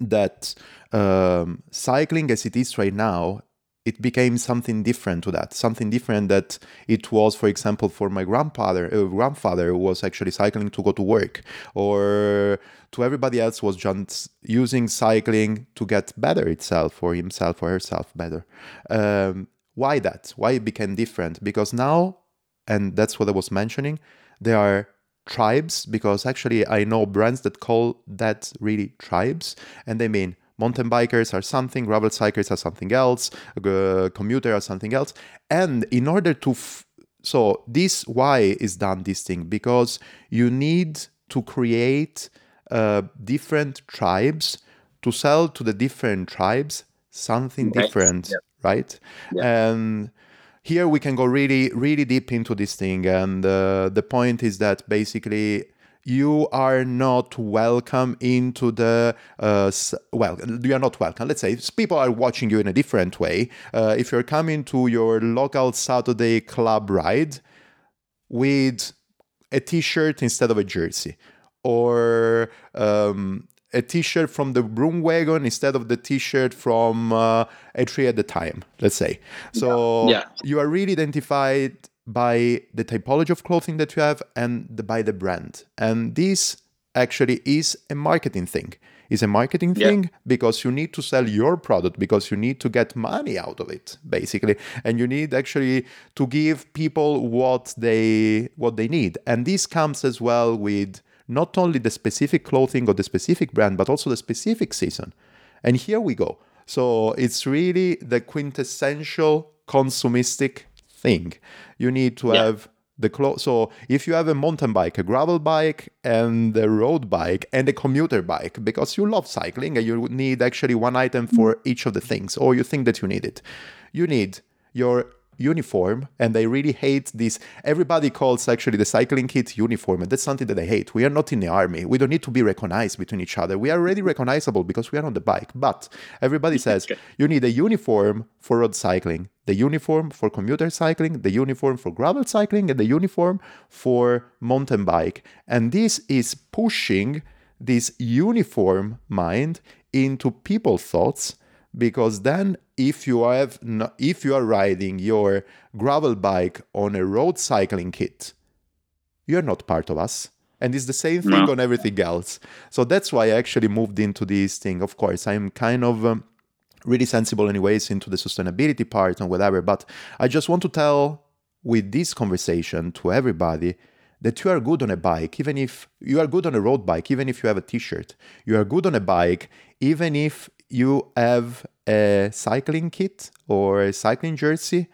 that um, cycling as it is right now it became something different to that something different that it was for example for my grandfather uh, grandfather was actually cycling to go to work or to everybody else was just using cycling to get better itself for himself or herself better. Um, why that? Why it became different? Because now and that's what i was mentioning there are tribes because actually i know brands that call that really tribes and they mean mountain bikers are something, gravel cyclists are something else, uh, commuter are something else. And in order to, f- so this why is done this thing because you need to create uh, different tribes to sell to the different tribes something right. different, yeah. right? Yeah. And here we can go really, really deep into this thing. And uh, the point is that basically you are not welcome into the uh, well you are not welcome let's say people are watching you in a different way uh, if you're coming to your local saturday club ride with a t-shirt instead of a jersey or um, a t-shirt from the broom wagon instead of the t-shirt from uh, a tree at the time let's say so yeah. Yeah. you are really identified by the typology of clothing that you have and the, by the brand. And this actually is a marketing thing. Is a marketing yeah. thing because you need to sell your product because you need to get money out of it basically and you need actually to give people what they what they need and this comes as well with not only the specific clothing or the specific brand but also the specific season and here we go so it's really the quintessential consumistic thing. You need to yeah. have the clothes. So if you have a mountain bike, a gravel bike, and a road bike, and a commuter bike, because you love cycling and you would need actually one item for mm. each of the things, or you think that you need it, you need your uniform and I really hate this. Everybody calls actually the cycling kit uniform, and that's something that I hate. We are not in the army. We don't need to be recognized between each other. We are already recognizable because we are on the bike. But everybody says you need a uniform for road cycling, the uniform for commuter cycling, the uniform for gravel cycling, and the uniform for mountain bike. And this is pushing this uniform mind into people's thoughts because then if you have if you are riding your gravel bike on a road cycling kit you're not part of us and it's the same thing no. on everything else so that's why i actually moved into this thing of course i'm kind of um, really sensible anyways into the sustainability part and whatever. But I just want to tell with this conversation to everybody that you are good on a bike, even if you are good on a road bike, even if you have a t-shirt. You are good on a bike, even if you have a cycling kit or a cycling jersey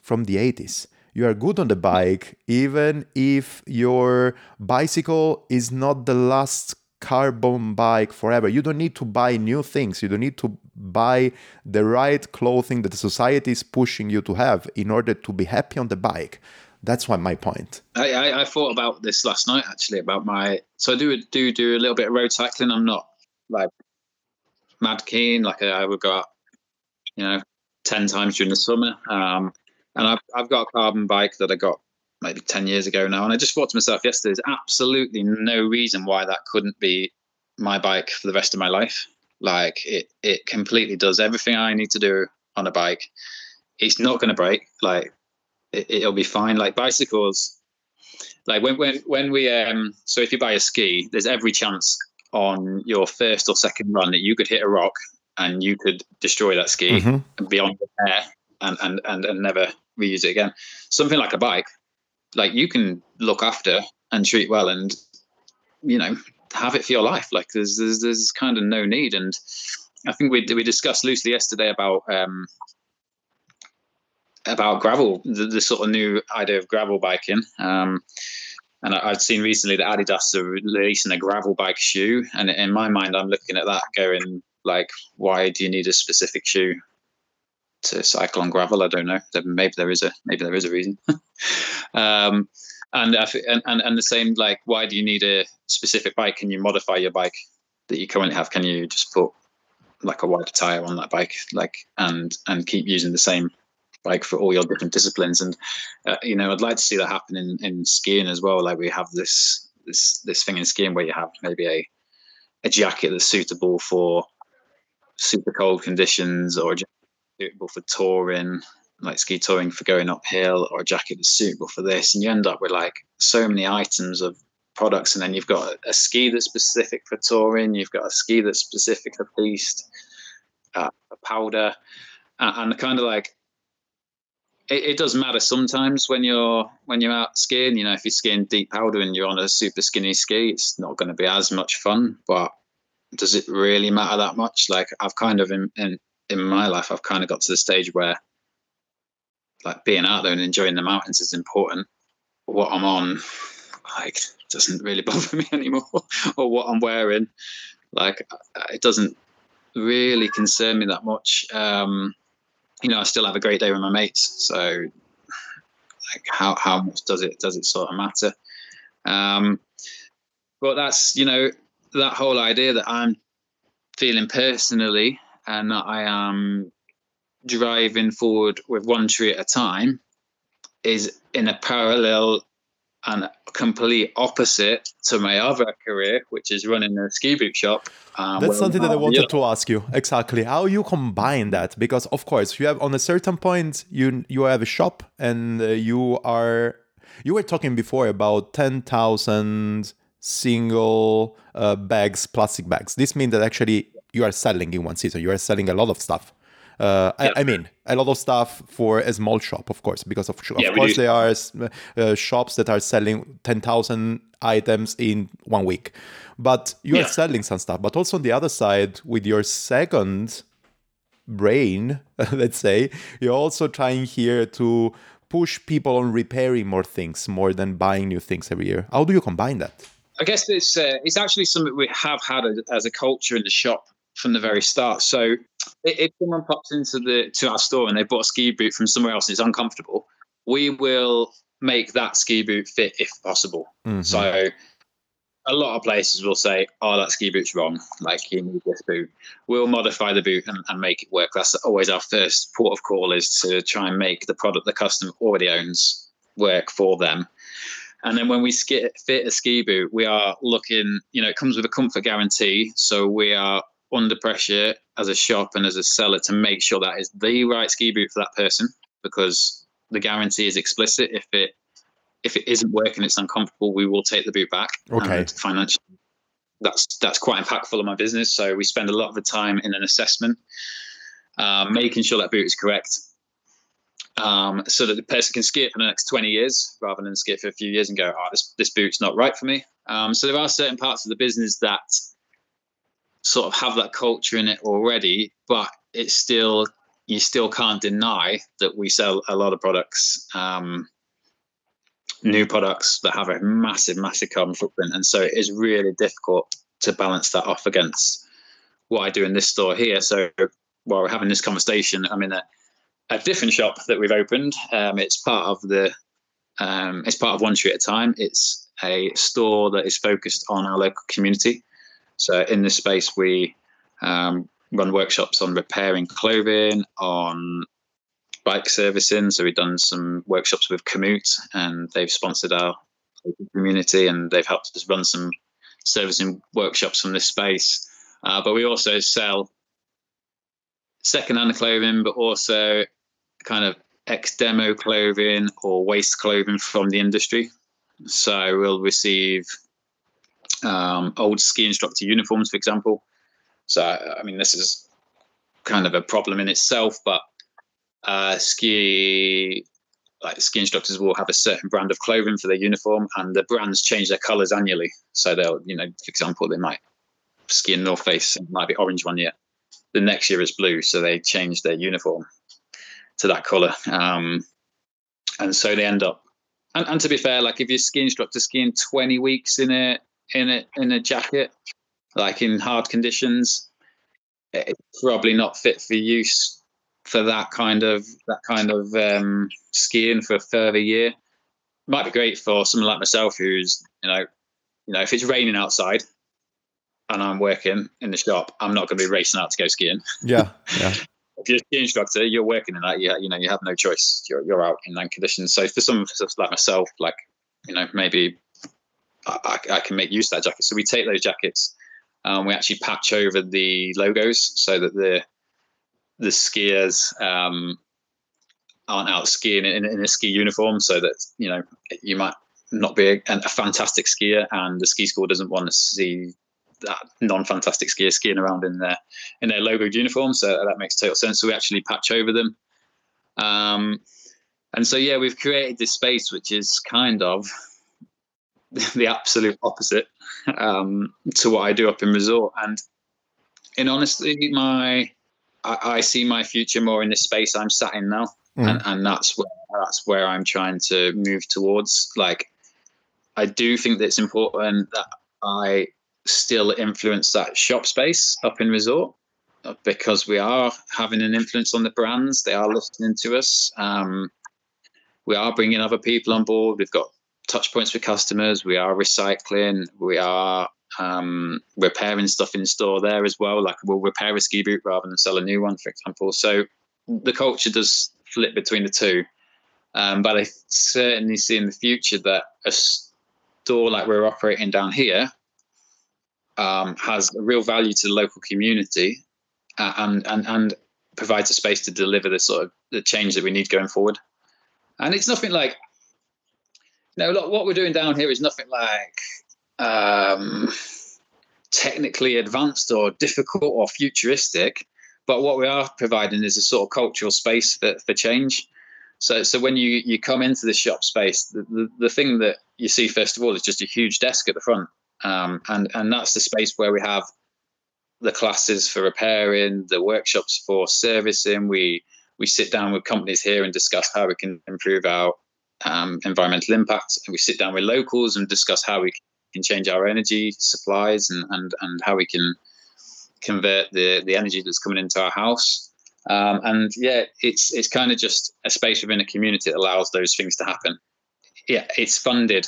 from the 80s. You are good on the bike, even if your bicycle is not the last carbon bike forever. You don't need to buy new things. You don't need to buy the right clothing that the society is pushing you to have in order to be happy on the bike. That's why my point. I, I, I thought about this last night actually about my. So I do do do a little bit of road cycling. I'm not like mad keen. Like I, I would go out, you know, ten times during the summer. Um, and I've I've got a carbon bike that I got maybe 10 years ago now. And I just thought to myself yesterday, there's absolutely no reason why that couldn't be my bike for the rest of my life. Like it, it completely does everything I need to do on a bike. It's not going to break. Like it, will be fine. Like bicycles, like when, when, when we, um, so if you buy a ski, there's every chance on your first or second run that you could hit a rock and you could destroy that ski mm-hmm. and be on repair and, and, and, and never reuse it again. Something like a bike, like you can look after and treat well and you know have it for your life like there's there's, there's kind of no need and i think we we discussed loosely yesterday about um about gravel the, the sort of new idea of gravel biking um and I, have seen recently that Adidas are releasing a gravel bike shoe, and in my mind, I'm looking at that going like, why do you need a specific shoe to cycle on gravel. I don't know. Maybe there is a maybe there is a reason. um, and, and and and the same like, why do you need a specific bike? Can you modify your bike that you currently have? Can you just put like a wider tire on that bike, like and and keep using the same bike for all your different disciplines? And uh, you know, I'd like to see that happen in in skiing as well. Like we have this this this thing in skiing where you have maybe a a jacket that's suitable for super cold conditions or a suitable for touring, like ski touring for going uphill, or a jacket that's suitable for this. And you end up with like so many items of products. And then you've got a, ski that's specific for touring, you've got a ski that's specific for piste, uh, a powder, uh, and kind of like it, it, does matter sometimes when you're when you're out skiing. You know, if you're skiing deep powder and you're on a super skinny ski, it's not going to be as much fun. But does it really matter that much? Like I've kind of in, in in my life, I've kind of got to the stage where like being out there and enjoying the mountains is important. What I'm on, like, doesn't really bother me anymore, or what I'm wearing, like, it doesn't really concern me that much. Um, you know, I still have a great day with my mates, so like, how how much does it does it sort of matter? Um, but that's you know that whole idea that I'm feeling personally and that I am driving forward with one tree at a time is in a parallel and complete opposite to my other career, which is running a ski boot shop. Um, That's something that I wanted to ask you exactly how you combine that because, of course, you have on a certain point you you have a shop and uh, you are you were talking before about ten thousand single uh, bags, plastic bags. This means that actually you are selling in one season. You are selling a lot of stuff. Uh, yeah. I, I, mean, a lot of stuff for a small shop, of course, because of, of yeah, course there are uh, shops that are selling ten thousand items in one week. But you yeah. are selling some stuff. But also on the other side, with your second brain, let's say, you're also trying here to push people on repairing more things more than buying new things every year. How do you combine that? I guess it's uh, it's actually something we have had as a culture in the shop from the very start. So if someone pops into the to our store and they bought a ski boot from somewhere else and it's uncomfortable, we will make that ski boot fit if possible. Mm-hmm. So a lot of places will say, "Oh, that ski boot's wrong. Like you need this boot." We'll modify the boot and, and make it work. That's always our first port of call is to try and make the product the customer already owns work for them. And then when we fit a ski boot, we are looking. You know, it comes with a comfort guarantee, so we are under pressure as a shop and as a seller to make sure that is the right ski boot for that person because the guarantee is explicit. If it if it isn't working, it's uncomfortable, we will take the boot back. Okay. And financially, that's that's quite impactful on my business. So we spend a lot of the time in an assessment. um, making sure that boot is correct, um, so that the person can ski it for the next 20 years rather than ski it for a few years and go, oh, this, this boot's not right for me. Um, so there are certain parts of the business that sort of have that culture in it already, but it's still you still can't deny that we sell a lot of products, um, new products that have a massive, massive carbon footprint, and so it is really difficult to balance that off against what I do in this store here. So while we're having this conversation, I'm in a, a different shop that we've opened. Um, it's part of the um, it's part of One Tree at a Time. It's a store that is focused on our local community. So in this space, we um, run workshops on repairing clothing, on bike servicing. So we've done some workshops with Komoot, and they've sponsored our community, and they've helped us run some servicing workshops from this space. Uh, but we also sell second-hand clothing, but also kind of ex-demo clothing or waste clothing from the industry. So we'll receive um, old ski instructor uniforms, for example. So I mean, this is kind of a problem in itself, but uh, ski like ski instructors will have a certain brand of clothing for their uniform, and the brands change their colours annually. So they'll, you know, for example, they might ski in North Face, it might be orange one year. The next year is blue, so they change their uniform to that colour, um, and so they end up. And, and to be fair, like if you're ski instructor skiing 20 weeks in a in a in a jacket, like in hard conditions, it's probably not fit for use for that kind of that kind of um, skiing for a further year. Might be great for someone like myself who's you know you know if it's raining outside and I'm working in the shop, I'm not going to be racing out to go skiing. Yeah, yeah. if you're a ski instructor, you're working in that. Yeah, you know you have no choice. You're you're out in that conditions. So for some like myself, like you know maybe I, I can make use of that jacket. So we take those jackets um, we actually patch over the logos so that the the skiers um, aren't out skiing in, in, a ski uniform, so that you know you might not be a, a fantastic skier, and the ski school doesn't want to see that non-fantastic skier skiing around in their in their logo uniform. So that makes total sense. So we actually patch over them. Um, and so yeah, we've created this space which is kind of the absolute opposite um, to what I do up in resort. And in honesty, my I, I, see my future more in this space I'm sat in now, mm. and, and that's where that's where I'm trying to move towards. Like, I do think that it's important that I still influence that shop space up in resort because we are having an influence on the brands. They are listening to us. Um, we are bringing other people on board. We've got touch points with customers. We are recycling. We are um, repairing stuff in store there as well. Like we'll repair a ski boot rather than sell a new one, for example. So the culture does flip between the two. Um, but I certainly see in the future that a store like we're operating down here um, has a real value to the local community uh, and, and, and provides a space to deliver the sort of the change that we need going forward. And it's nothing like no, look, what we're doing down here is nothing like um, technically advanced or difficult or futuristic, but what we are providing is a sort of cultural space for, for change. So, so when you, you come into the shop space, the, the, the thing that you see first of all is just a huge desk at the front, um, and and that's the space where we have the classes for repairing, the workshops for servicing. We we sit down with companies here and discuss how we can improve our um, environmental impact. And we sit down with locals and discuss how we can change our energy supplies and, and, and how we can convert the, the energy that's coming into our house. Um, and yeah, it's it's kind of just a space within a community that allows those things to happen. Yeah, it's funded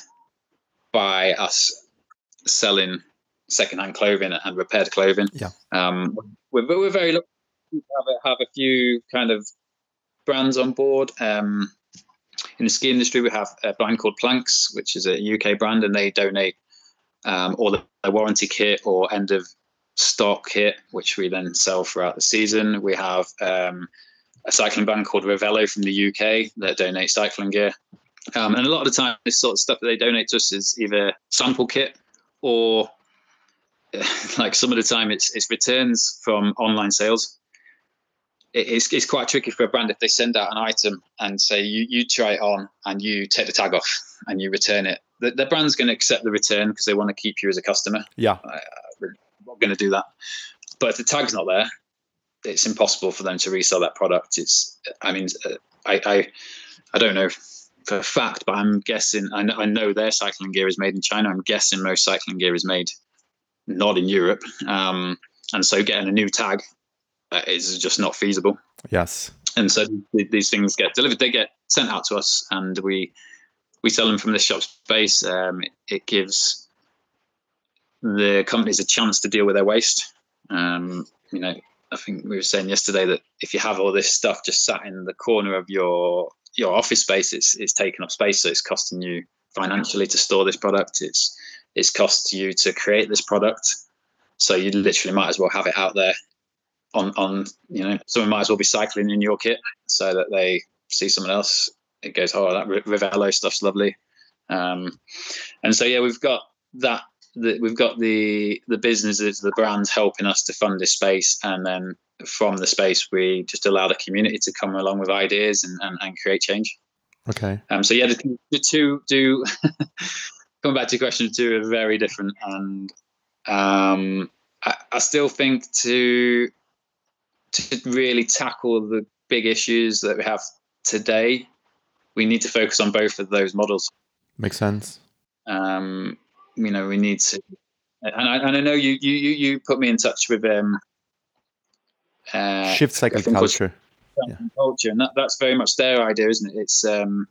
by us selling secondhand clothing and repaired clothing. Yeah, um, we're, we're very lucky to have a, have a few kind of brands on board. Um, in the ski industry, we have a brand called Planks, which is a UK brand, and they donate um, all the warranty kit or end of stock kit, which we then sell throughout the season. We have um, a cycling brand called Rivelo from the UK that donate cycling gear. Um, and a lot of the time, this sort of stuff that they donate to us is either sample kit or, like some of the time, it's it's returns from online sales. It's, it's quite tricky for a brand if they send out an item and say you, you try it on and you take the tag off and you return it. The, the brand's going to accept the return because they want to keep you as a customer. Yeah. uh, we're not going to do that. But if the tag's not there it's impossible for them to resell that product. It's i mean uh, i i, I don't know for a fact but i'm guessing I know, I know their cycling gear is made in china. I'm guessing most cycling gear is made not in europe. Um, and so getting a new tag uh, is just not feasible. Yes. and so th- these things get delivered. They get sent out to us and we we sell them from this shop space um, it, it gives the companies a chance to deal with their waste. Um, you know i think we were saying yesterday that if you have all this stuff just sat in the corner of your your office space it's it's taking up space. So it's costing you financially to store this product. It's it's cost you to create this product. So you literally might as well have it out there on on you know someone might as well be cycling in your kit so that they see someone else. It goes oh that Rivelo stuff's lovely. Um and so yeah we've got that the, we've got the the businesses the brands helping us to fund this space. And then from the space we just allow the community to come along with ideas and, and, and create change. Okay. um so yeah the, the two do coming back to your question two are very different. And um I, I still think to to really tackle the big issues that we have today, we need to focus on both of those models. Makes sense. Um, you know, we need to, and I, and I know you you you put me in touch with um, uh, Shift cycle I think what's- culture. culture, and that, that's very much their idea, isn't it? It's um,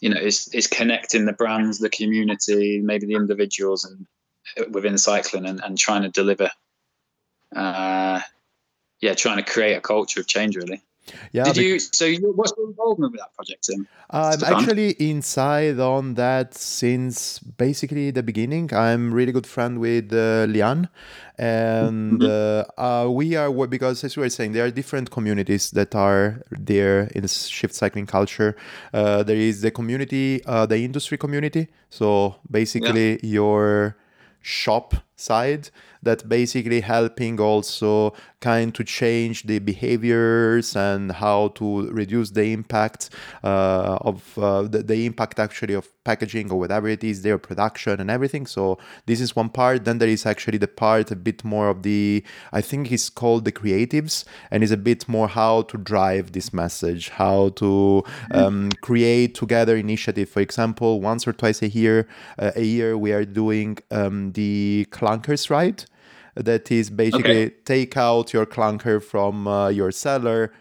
you know, it's it's connecting the brands, the community, maybe the individuals, and uh, within cycling, and, and trying to deliver. Uh, yeah, trying to create a culture of change, really. Yeah. Did you? So, you, what's your involvement with that project, Tim? I'm Stefan? actually inside on that since basically the beginning. I'm really good friend with uh, Lian, and uh, uh, we are because as we were saying, there are different communities that are there in the shift cycling culture. Uh, there is the community, uh, the industry community. So basically, your shop side that basically helping also kind to change the behaviors and how to reduce the impact uh, of uh, the, the impact actually of packaging or whatever it is their production and everything. So this is one part. Then there is actually the part a bit more of the i think it's called the creatives and is a bit more how to drive this message how to um, create together initiative. For example once or twice a year uh, a year we are doing um, the clunkers ride that is basically take out your clunker from uh, your cellar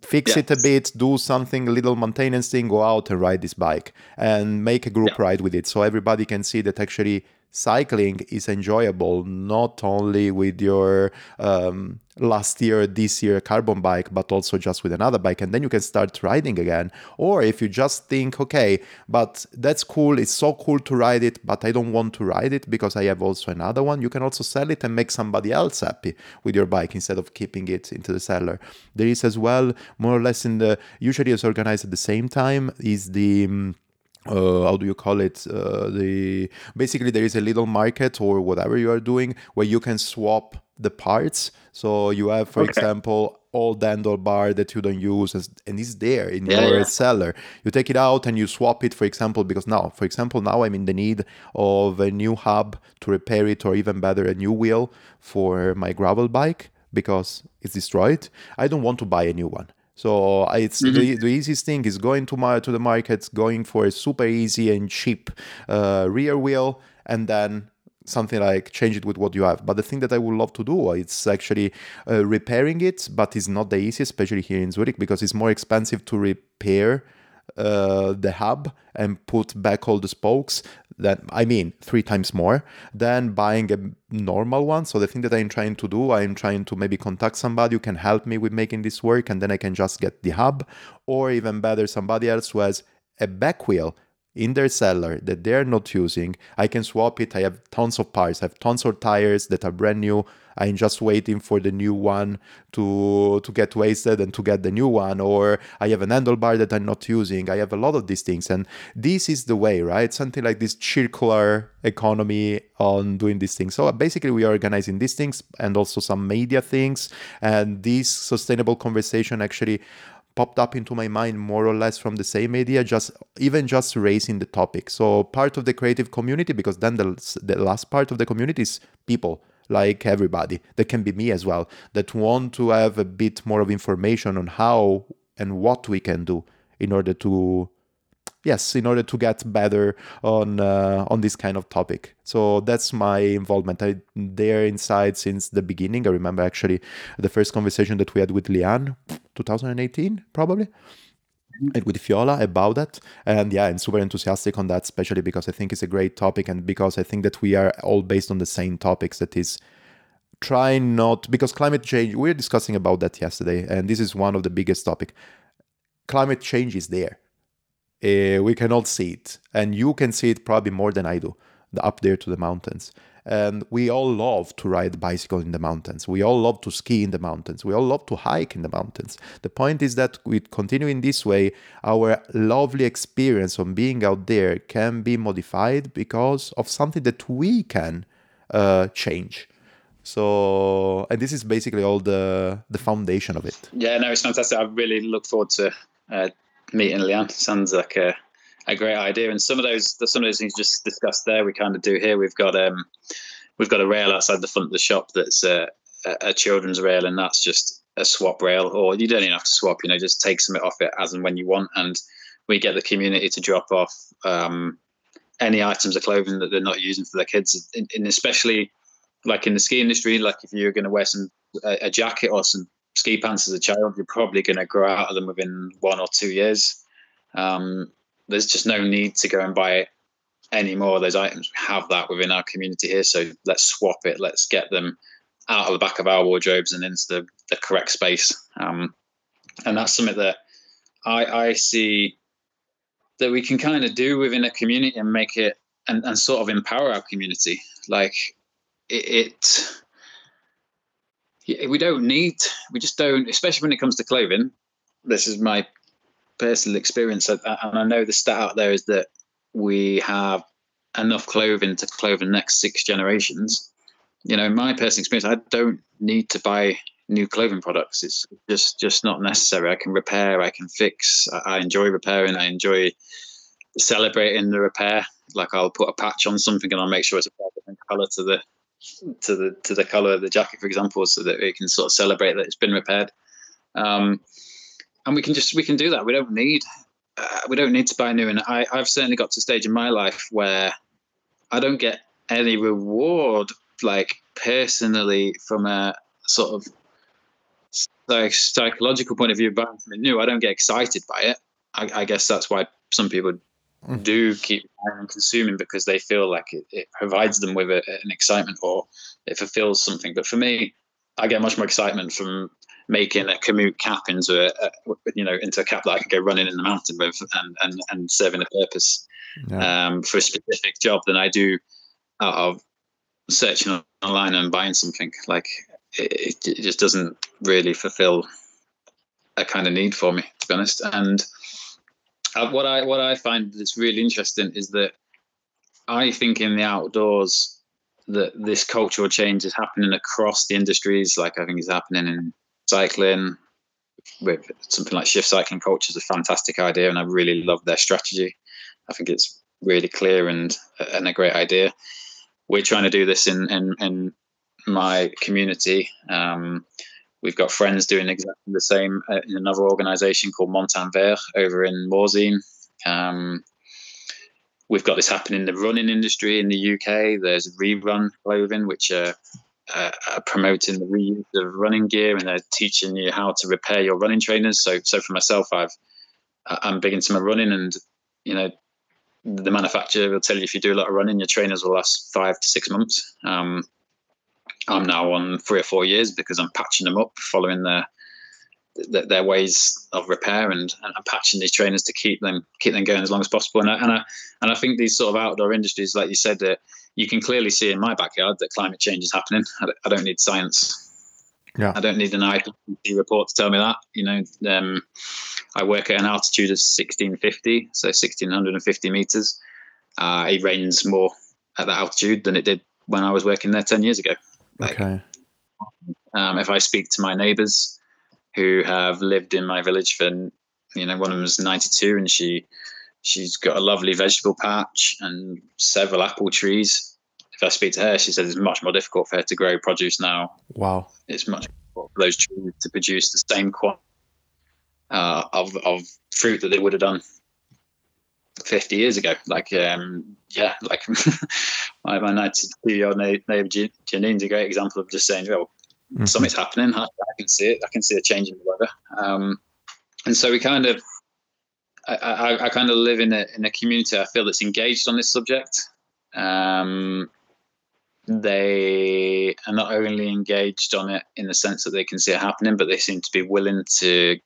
fix it a bit do something a little maintenance thing go out and ride this bike and make a group Yeah. ride with it so everybody can see that actually cycling is enjoyable not only with your um, last year this year carbon bike but also just with another bike and then you can start riding again. Or if you just think okay but that's cool it's so cool to ride it but i don't want to ride it because i have also another one you can also sell it and make somebody else happy with your bike instead of keeping it into the cellar there is as well more or less in the usually it's organized at the same time is the um, uh, how do you call it uh, the basically there is a little market or whatever you are doing where you can swap the parts so you have for Okay. example old handlebar that you don't use and it's there in Yeah, your yeah. cellar you take it out and you swap it for example because now for example now i'm in the need of a new hub to repair it or even better a new wheel for my gravel bike because it's destroyed i don't want to buy a new one so I- it's the, the easiest thing is going to my to the market, going for a super easy and cheap uh, rear wheel, and then something like change it with what you have. But the thing that I would love to do it's actually uh, repairing it, but it's not the easiest, especially here in Zurich, because it's more expensive to repair uh, the hub and put back all the spokes that I mean three times more than buying a normal one. So the thing that I'm trying to do, I'm trying to maybe contact somebody who can help me with making this work, and then I can just get the hub, or even better, somebody else who has a back wheel in their cellar that they're not using. I can swap it. I have tons of parts. I have tons of tires that are brand new. I'm just waiting for the new one to to get wasted and to get the new one. Or I have an handlebar that I'm not using. I have a lot of these things, and this is the way, right? Something like this circular economy on doing these things. So basically, we are organizing these things and also some media things, and this sustainable conversation actually popped up into my mind more or less from the same idea just even just raising the topic so part of the creative community because then the, the last part of the community is people like everybody. That can be me as well that want to have a bit more of information on how and what we can do in order to yes in order to get better on uh, on this kind of topic. So that's my involvement. I there inside since the beginning. I remember actually the first conversation that we had with liane 2018 probably with Fiola about that. And yeah, I'm super enthusiastic on that, especially because I think it's a great topic and because I think that we are all based on the same topics that is trying not because climate change we are discussing about that yesterday and this is one of the biggest topic. Climate change is there. Uh, we can all see it. And you can see it probably more than i do up there to the mountains and we all love to ride bicycle in the mountains. We all love to ski in the mountains. We all love to hike in the mountains. The point is that we continue in this way our lovely experience on being out there can be modified because of something that we can uh, change. So and this is basically all the the foundation of it. Yeah no it's fantastic. I really look forward to uh, meeting Liane sounds like a, a great idea. And some of those, some of those things just discussed there, we kind of do here. We've got um, we've got a rail outside the front of the shop that's a, a children's rail, and that's just a swap rail. Or you don't even have to swap. You know, just take some off it as and when you want, and we get the community to drop off um, any items of clothing that they're not using for their kids, and especially like in the ski industry, like if you're going to wear some a, a jacket or some ski pants as a child, you're probably going to grow out of them within one or two years. Um, there's just no need to go and buy any more of those items. We have that within our community here, so let's swap it. Let's get them out of the back of our wardrobes and into the, the correct space. Um, and that's something that I, I see that we can kind of do within a community and make it and, and sort of empower our community. Like it, it we don't need we just don't especially when it comes to clothing this is my personal experience and i know the stat out there is that we have enough clothing to clothe the next six generations. You know in my personal experience i don't need to buy new clothing products. It's just just not necessary. I can repair i can fix. I, enjoy repairing. I enjoy celebrating the repair. Like i'll put a patch on something and i'll make sure it's a different color to the to the to the color of the jacket, for example, so that we can sort of celebrate that it's been repaired. Um, and we can just we can do that. We don't need uh, we don't need to buy new. And I, I've certainly got to a stage in my life where I don't get any reward, like personally, from a sort of like psychological point of view, buying something new. I don't get excited by it. I, I guess that's why some people mm. do keep buying and consuming because they feel like it, it provides them with a, an excitement or it fulfills something. But for me, I get much more excitement from making a Komoot cap into a, a, you know into a cap that I can go running in the mountain with and and, and serving a purpose yeah. um, for a specific job than I do out of searching online and buying something. Like it, it just doesn't really fulfill a kind of need for me, to be honest. And uh, what I what I find that's really interesting is that I think in the outdoors that this cultural change is happening across the industries. Like I think it's happening in cycling with something like shift cycling culture is a fantastic idea, and I really love their strategy. I think it's really clear and and a great idea. We're trying to do this in in, in my community. Um, We've got friends doing exactly the same uh, in another organisation called Montagne Vert over in Morzine. Um, we've got this happening in the running industry in the UK. There's Rerun Clothing, which are, uh, are promoting the reuse of running gear, and they're teaching you how to repair your running trainers. So, so for myself, I've I'm big into my running, and you know, the manufacturer will tell you if you do a lot of running, your trainers will last five to six months. Um, I'm now on three or four years because I'm patching them up, following their their, their ways of repair, and, and I'm patching these trainers to keep them keep them going as long as possible. And I, and I and I think these sort of outdoor industries, like you said, that you can clearly see in my backyard that climate change is happening. I don't need science. Yeah. I don't need an IPCC report to tell me that. You know, um, I work at an altitude of 1650, so 1650 meters. Uh, it rains more at that altitude than it did when I was working there 10 years ago. Like, okay. Um, if I speak to my neighbors who have lived in my village for, you know, one of them is 92 and she, she's got a lovely vegetable patch and several apple trees. If I speak to her, she says it's much more difficult for her to grow produce now. Wow. It's much more difficult for those trees to produce the same quantity uh, of, of fruit that they would have done 50 years ago. Like, um, yeah, like my, my 92 year old neighbor Janine's a great example of just saying, well, mm-hmm. something's happening. I, I, can see it. I can see a change in the weather. Um, and so we kind of, I, I, I, kind of live in a, in a community I feel that's engaged on this subject. Um, they are not only engaged on it in the sense that they can see it happening, but they seem to be willing to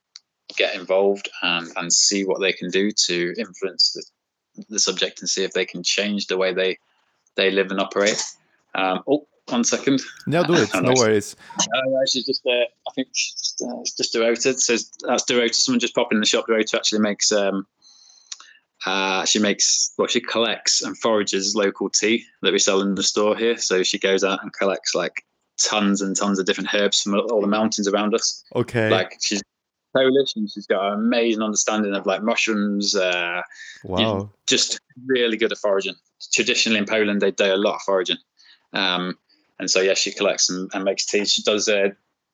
get involved and, and see what they can do to influence the, the subject and see if they can change the way they they live and operate. Um, oh, one second. No, do it. no worries. Uh, she's just, uh, I think she's just, uh, it's just Dorota. says that's Dorota. Someone just popped in the shop. Dorota actually makes, um, uh, she makes, well, she collects and forages local tea that we sell in the store here. So she goes out and collects like tons and tons of different herbs from all the mountains around us. Okay. Like she's Polish, and she's got an amazing understanding of like mushrooms. Uh, wow! Just really good at foraging. Traditionally in Poland, they do a lot of foraging, um, and so yeah, she collects and, and makes tea. She does uh,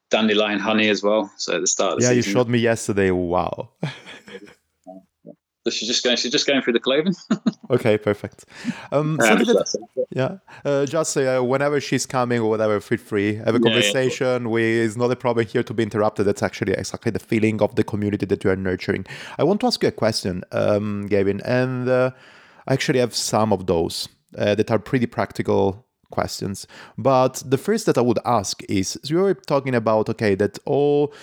dandelion honey as well. So at the start, of the yeah, season, you showed me yesterday. Wow! So she's just going. She's just going through the cloven. okay, perfect. Um, that, yeah, uh, just uh, whenever she's coming or whatever, feel free have a conversation. Yeah, yeah. We it's not a problem here to be interrupted. That's actually exactly the feeling of the community that you are nurturing. I want to ask you a question, um, Gavin, and uh, I actually have some of those uh, that are pretty practical questions. But the first that I would ask is you were talking about okay that all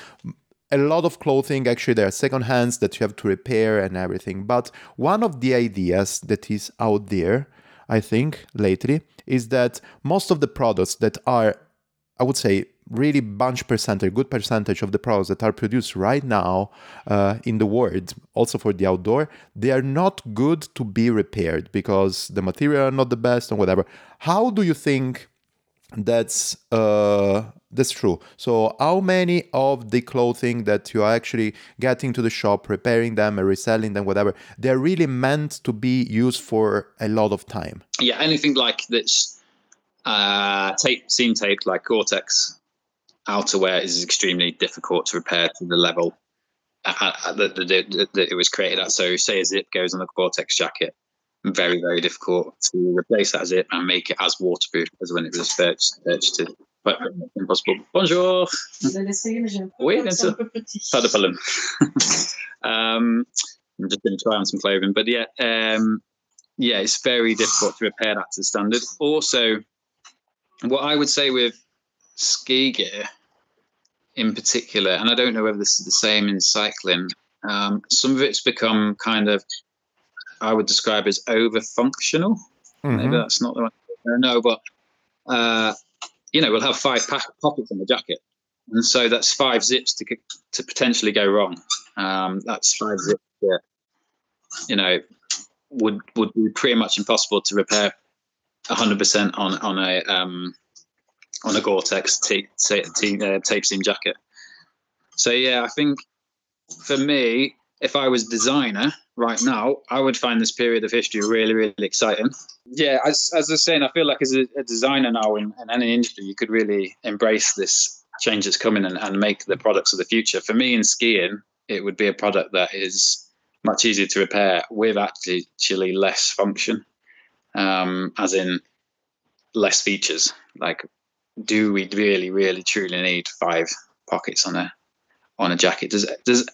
a lot of clothing actually there are second hands that you have to repair and everything but one of the ideas that is out there i think lately is that most of the products that are i would say really bunch percentage good percentage of the products that are produced right now uh, in the world also for the outdoor they are not good to be repaired because the material are not the best and whatever how do you think that's uh, that's true. So, how many of the clothing that you are actually getting to the shop, repairing them, and reselling them, whatever, they're really meant to be used for a lot of time? Yeah, anything like that's uh, tape, seam taped, like Gore-Tex outerwear, is extremely difficult to repair to the level that, that, that, that it was created at. So, say a zip goes on a Gore-Tex jacket, very, very difficult to replace that zip and make it as waterproof as when it was first purchased. But impossible. Bonjour. Oui, sûr. Pas de problème. um, I'm just going to try on some clothing, but yeah, um, yeah, it's very difficult to repair that to standard. Also, what I would say with ski gear in particular, and I don't know whether this is the same in cycling, um, some of it's become kind of I would describe as over functional. Mm-hmm. Maybe that's not the right. word, No, but uh, you know, we'll have five pockets in the jacket, and so that's five zips to to potentially go wrong. Um, that's five zips that you know would would be pretty much impossible to repair 100% on on a um, on a Gore-Tex tape, uh, tape seam jacket. So yeah, I think for me, if I was designer right now, I would find this period of history really, really exciting. Yeah, as, as I was saying, I feel like as a, a designer now in, in, any industry, you could really embrace this change that's coming and, and make the products of the future. For me in skiing, it would be a product that is much easier to repair with actually, actually less function, um, as in less features. Like, do we really, really, truly need five pockets on a on a jacket? Does does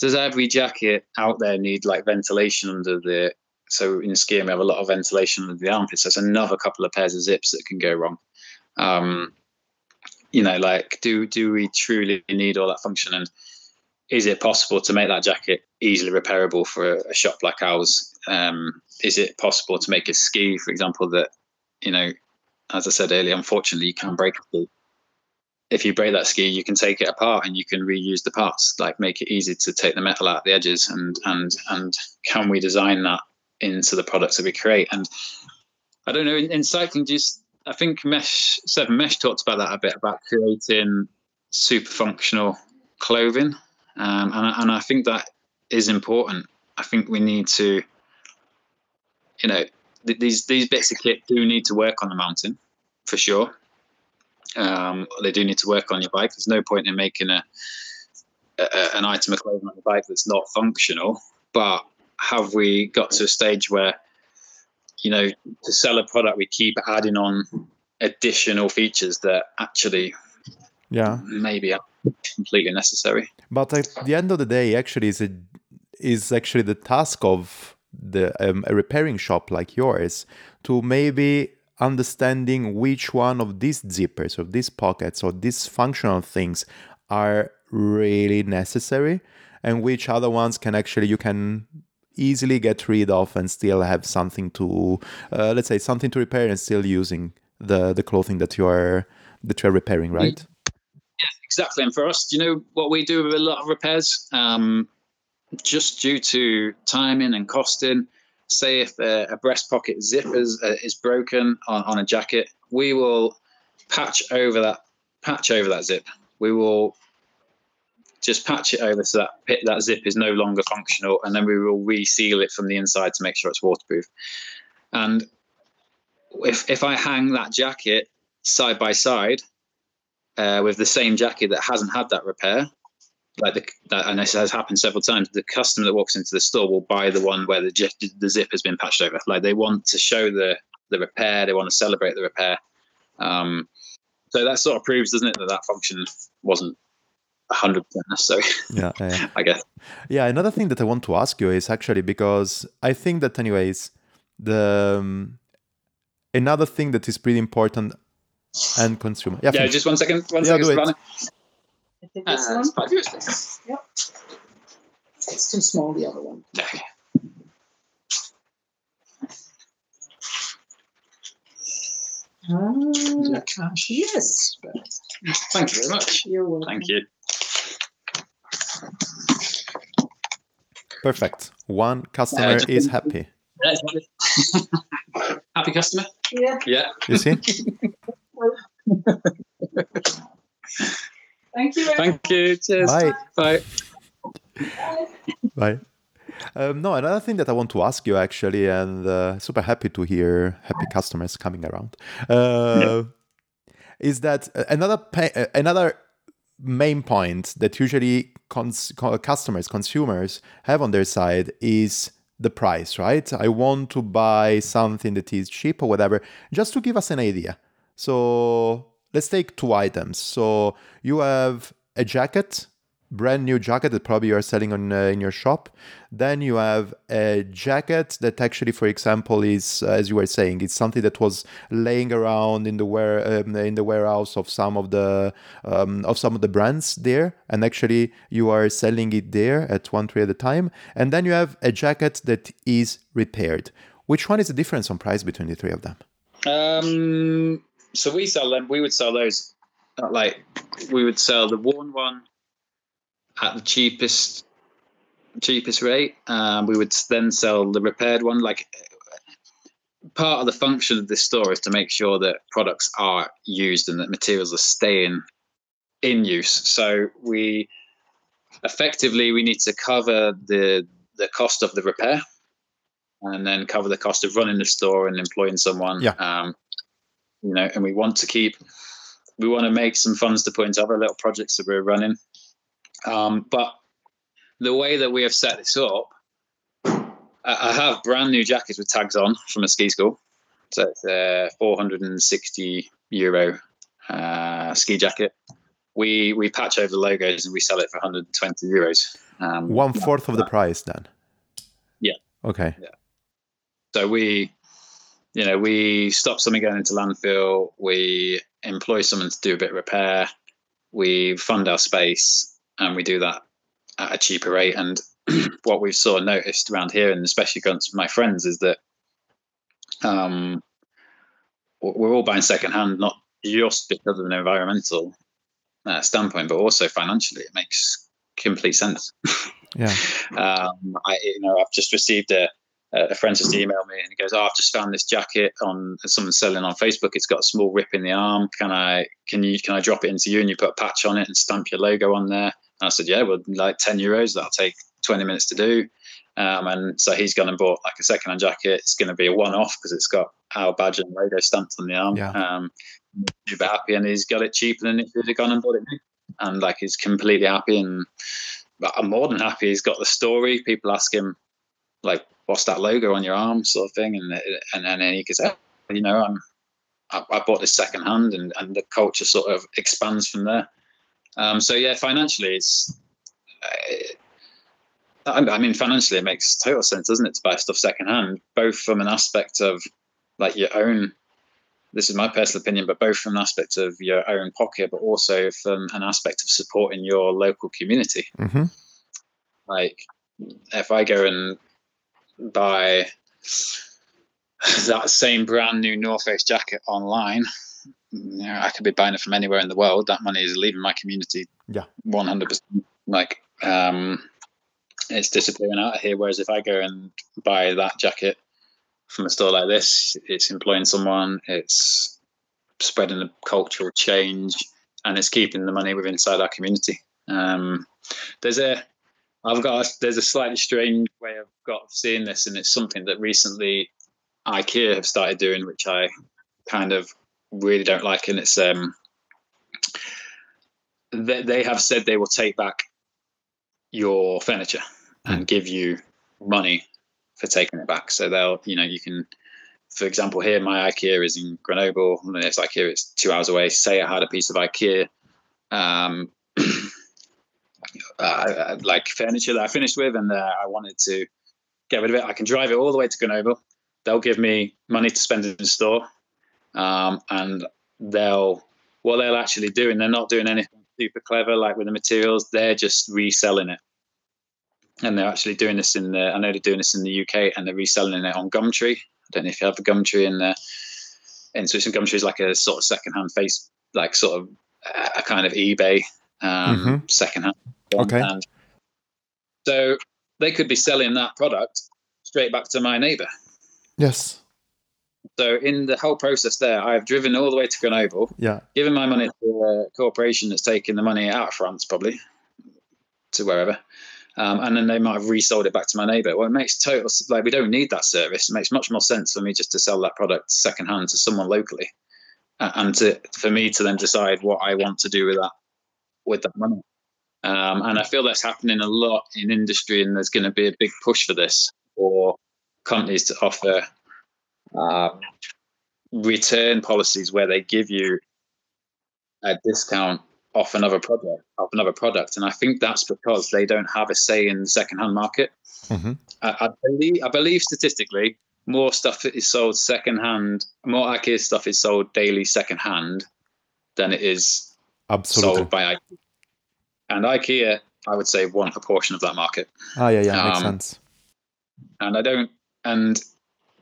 does every jacket out there need like ventilation under the so in skiing we have a lot of ventilation under the armpits. There's another couple of pairs of zips that can go wrong. Um, you know like do do we truly need all that function? And is it possible to make that jacket easily repairable for a, a shop like ours? Um, is it possible to make a ski for example that you know, as I said earlier, unfortunately, you can break a ski. If you break that ski, you can take it apart and you can reuse the parts. Like make it easy to take the metal out the edges, and and and can we design that into the products that we create? And I don't know in, in cycling, just I think Mesh Seven Mesh talked about that a bit about creating super functional clothing, um, and and I think that is important. I think we need to, you know, th- these these bits of kit do need to work on the mountain, for sure. Um, they do need to work on your bike. There's no point in making a, a an item of clothing on the bike that's not functional. But have we got to a stage where, you know, to sell a product, we keep adding on additional features that actually, yeah, maybe are completely necessary. But at the end of the day, actually, is it is actually the task of the um, a repairing shop like yours to maybe understanding which one of these zippers or these pockets or these functional things are really necessary and which other ones can actually you can easily get rid of and still have something to uh, let's say something to repair and still using the the clothing that you are that you are repairing right? Yeah exactly. And for us you know what we do with a lot of repairs? Um, just due to timing and costing. Say if a, a breast pocket zip is, uh, is broken on, on a jacket, we will patch over that patch over that zip. We will just patch it over so that that zip is no longer functional, and then we will reseal it from the inside to make sure it's waterproof. And if if I hang that jacket side by side uh, with the same jacket that hasn't had that repair, like the, that, and this has happened several times. The customer that walks into the store will buy the one where the the zip has been patched over. Like they want to show the the repair, they want to celebrate the repair. Um, so that sort of proves, doesn't it, that that function wasn't hundred percent necessary. Yeah, yeah, I guess. Yeah, another thing that I want to ask you is actually because I think that, anyways, the um, another thing that is pretty important and consumer. Yeah, yeah just one second. One yeah, second, I think this Uh, one. five years. Yep. It's too small, the other one. Okay. Ah, cash. yes, Thank you very much. you're welcome. Thank you. Perfect. One customer just- is happy. Happy customer? Yeah, Yeah. You see? thank you. Thank you. Cheers. Bye. Bye. Bye. Um, no, another thing that I want to ask you actually, and uh, super happy to hear happy customers coming around, uh, is that uh, another pa- uh, another main point that usually cons- customers, consumers have on their side is the price, right? I want to buy something that is cheap or whatever, just to give us an idea. So let's take two items. So you have a jacket, brand new jacket that probably you are selling on uh, in your shop. Then you have a jacket that actually, for example, is uh, as you were saying, it's something that was laying around in the ware um, in the warehouse of some of the um, of some of the brands there, and actually you are selling it there at one trade at a time. And then you have a jacket that is repaired. Which one is the difference on price between the three of them? Um, so we sell them. We would sell those, uh, like we would sell the worn one at the cheapest cheapest rate. Um, we would then sell the repaired one. Like part of the function of this store is to make sure that products are used and that materials are staying in use. So we effectively we need to cover the the cost of the repair and then cover the cost of running the store and employing someone. Yeah. Um, you know, and we want to keep, we want to make some funds to put into other little projects that we're running. Um, but the way that we have set this up, I have brand new jackets with tags on from a ski school. So it's a 460 euro uh, ski jacket. We we patch over the logos and we sell it for 120 euros. Um, One fourth of the price, then. Yeah. Okay. Yeah. So we, you know, we stop something going into landfill. We employ someone to do a bit of repair. We fund our space, and we do that at a cheaper rate. And what we've sort of noticed around here, and especially going to my friends, is that um, we're all buying secondhand, not just because of an environmental uh, standpoint, but also financially. It makes complete sense. Yeah. um, I, you know, I've just received a, a friend just emailed me and he goes, "Oh, I've just found this jacket on someone selling on Facebook. It's got a small rip in the arm. Can I, can you, can I drop it into you and you put a patch on it and stamp your logo on there?" And I said, "Yeah, well, like ten euros. That'll take twenty minutes to do." Um, and so he's gone and bought like a second-hand jacket. It's going to be a one-off because it's got our badge and logo stamped on the arm. Yeah. Um, super happy, and he's got it cheaper than if he'd have gone and bought it new. And like he's completely happy, and I'm more than happy. He's got the story. People ask him, like, "What's that logo on your arm?" sort of thing, and and, and then he goes, oh, "You know, I'm I, I bought this second hand," and and the culture sort of expands from there. Um, so yeah, financially, it's. Uh, I mean, financially, it makes total sense, doesn't it, to buy stuff secondhand, both from an aspect of like your own. This is my personal opinion, but both from an aspect of your own pocket, but also from an aspect of supporting your local community. hmm Like, if I go and buy that same brand new North Face jacket online, you know, I could be buying it from anywhere in the world. That money is leaving my community. Yeah. one hundred percent. Like, um, it's disappearing out of here. Whereas if I go and buy that jacket from a store like this, it's employing someone, it's spreading a cultural change, and it's keeping the money within inside our community. Um, there's a, I've got a, there's a slightly strange way I've got of seeing this, and it's something that recently IKEA have started doing, which I kind of really don't like, and it's um, they, they have said they will take back your furniture and give you money for taking it back. So they'll, you know, you can, for example, here my IKEA is in Grenoble. The next IKEA is two hours away. Say I had a piece of IKEA, um, uh, like furniture that I finished with, and uh, I wanted to get rid of it. I can drive it all the way to Grenoble. They'll give me money to spend in the store, um, and they'll what they'll actually do, and they're not doing anything super clever like with the materials. They're just reselling it and they're actually doing this in the I know they're doing this in the UK and they're reselling it on Gumtree. I don't know if you have a Gumtree in there. And so Gumtree is like a sort of secondhand face, like sort of a kind of eBay um, Mhm. secondhand. Okay. And so they could be selling that product straight back to my neighbour. Yes. So in the whole process there, I've driven all the way to Grenoble, Yeah. given my money to a corporation that's taking the money out of France, probably to wherever, um, and then they might have resold it back to my neighbour. Well, it makes total like we don't need that service. It makes much more sense for me just to sell that product secondhand to someone locally, uh, and to for me to then decide what I want to do with that with that money. Um, and I feel that's happening a lot in industry, and there's going to be a big push for this for companies to offer um, return policies where they give you a discount off another product off another product. And i think that's because they don't have a say in the secondhand market. Hmm I, I believe i believe statistically more stuff is sold secondhand more ikea stuff is sold daily secondhand than it is Absolutely. sold by ikea and ikea i would say want a portion of that market Ah, yeah, yeah, makes Um, sense. and I don't, and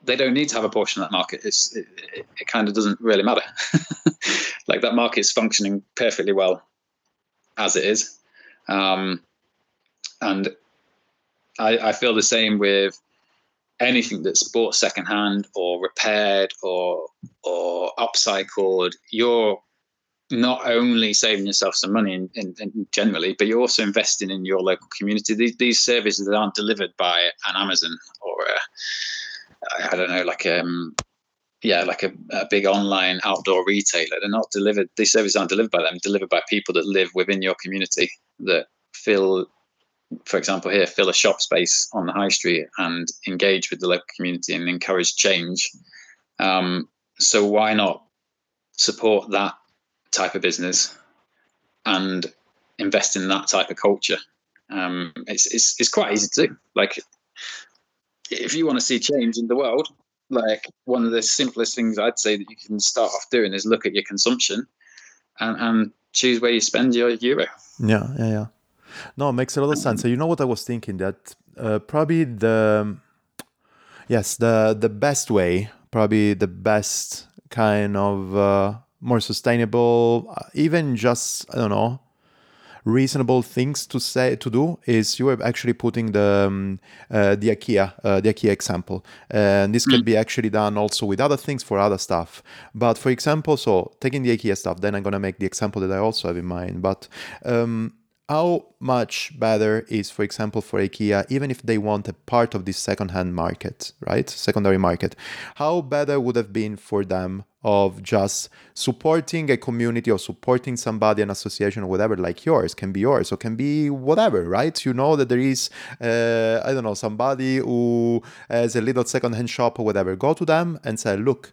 they don't need to have a portion of that market. It's it, it, it kind of doesn't really matter. like that market is functioning perfectly well as it is, um, and I, I feel the same with anything that's bought secondhand or repaired or or upcycled. You're not only saving yourself some money in, in, in generally, but you're also investing in your local community. These, these services that aren't delivered by an Amazon or I don't know, like um, yeah, like a, a big online outdoor retailer. They're not delivered. These services aren't delivered by them. Delivered by people that live within your community that fill, for example, here fill a shop space on the high street and engage with the local community and encourage change. Um, so why not support that type of business and invest in that type of culture. Um, it's, it's it's quite easy to do. Like, if you want to see change in the world, like one of the simplest things I'd say that you can start off doing is look at your consumption and, and choose where you spend your euro. Yeah, yeah, yeah. No, it makes a lot of sense. So you know what I was thinking that uh, probably the yes the the best way, probably the best kind of uh, more sustainable, uh, even just I don't know, reasonable things to say to do is you are actually putting the um, uh, the IKEA uh, the IKEA example, and this can be actually done also with other things for other stuff. But for example, so taking the IKEA stuff, then I'm gonna make the example that I also have in mind. But um, how much better is, for example, for IKEA, even if they want a part of this second-hand market, right, secondary market, how better would have been for them of just supporting a community or supporting somebody, an association or whatever, like yours, can be yours or can be whatever, right? You know that there is, uh, I don't know, somebody who has a little second-hand shop or whatever. Go to them and say, look,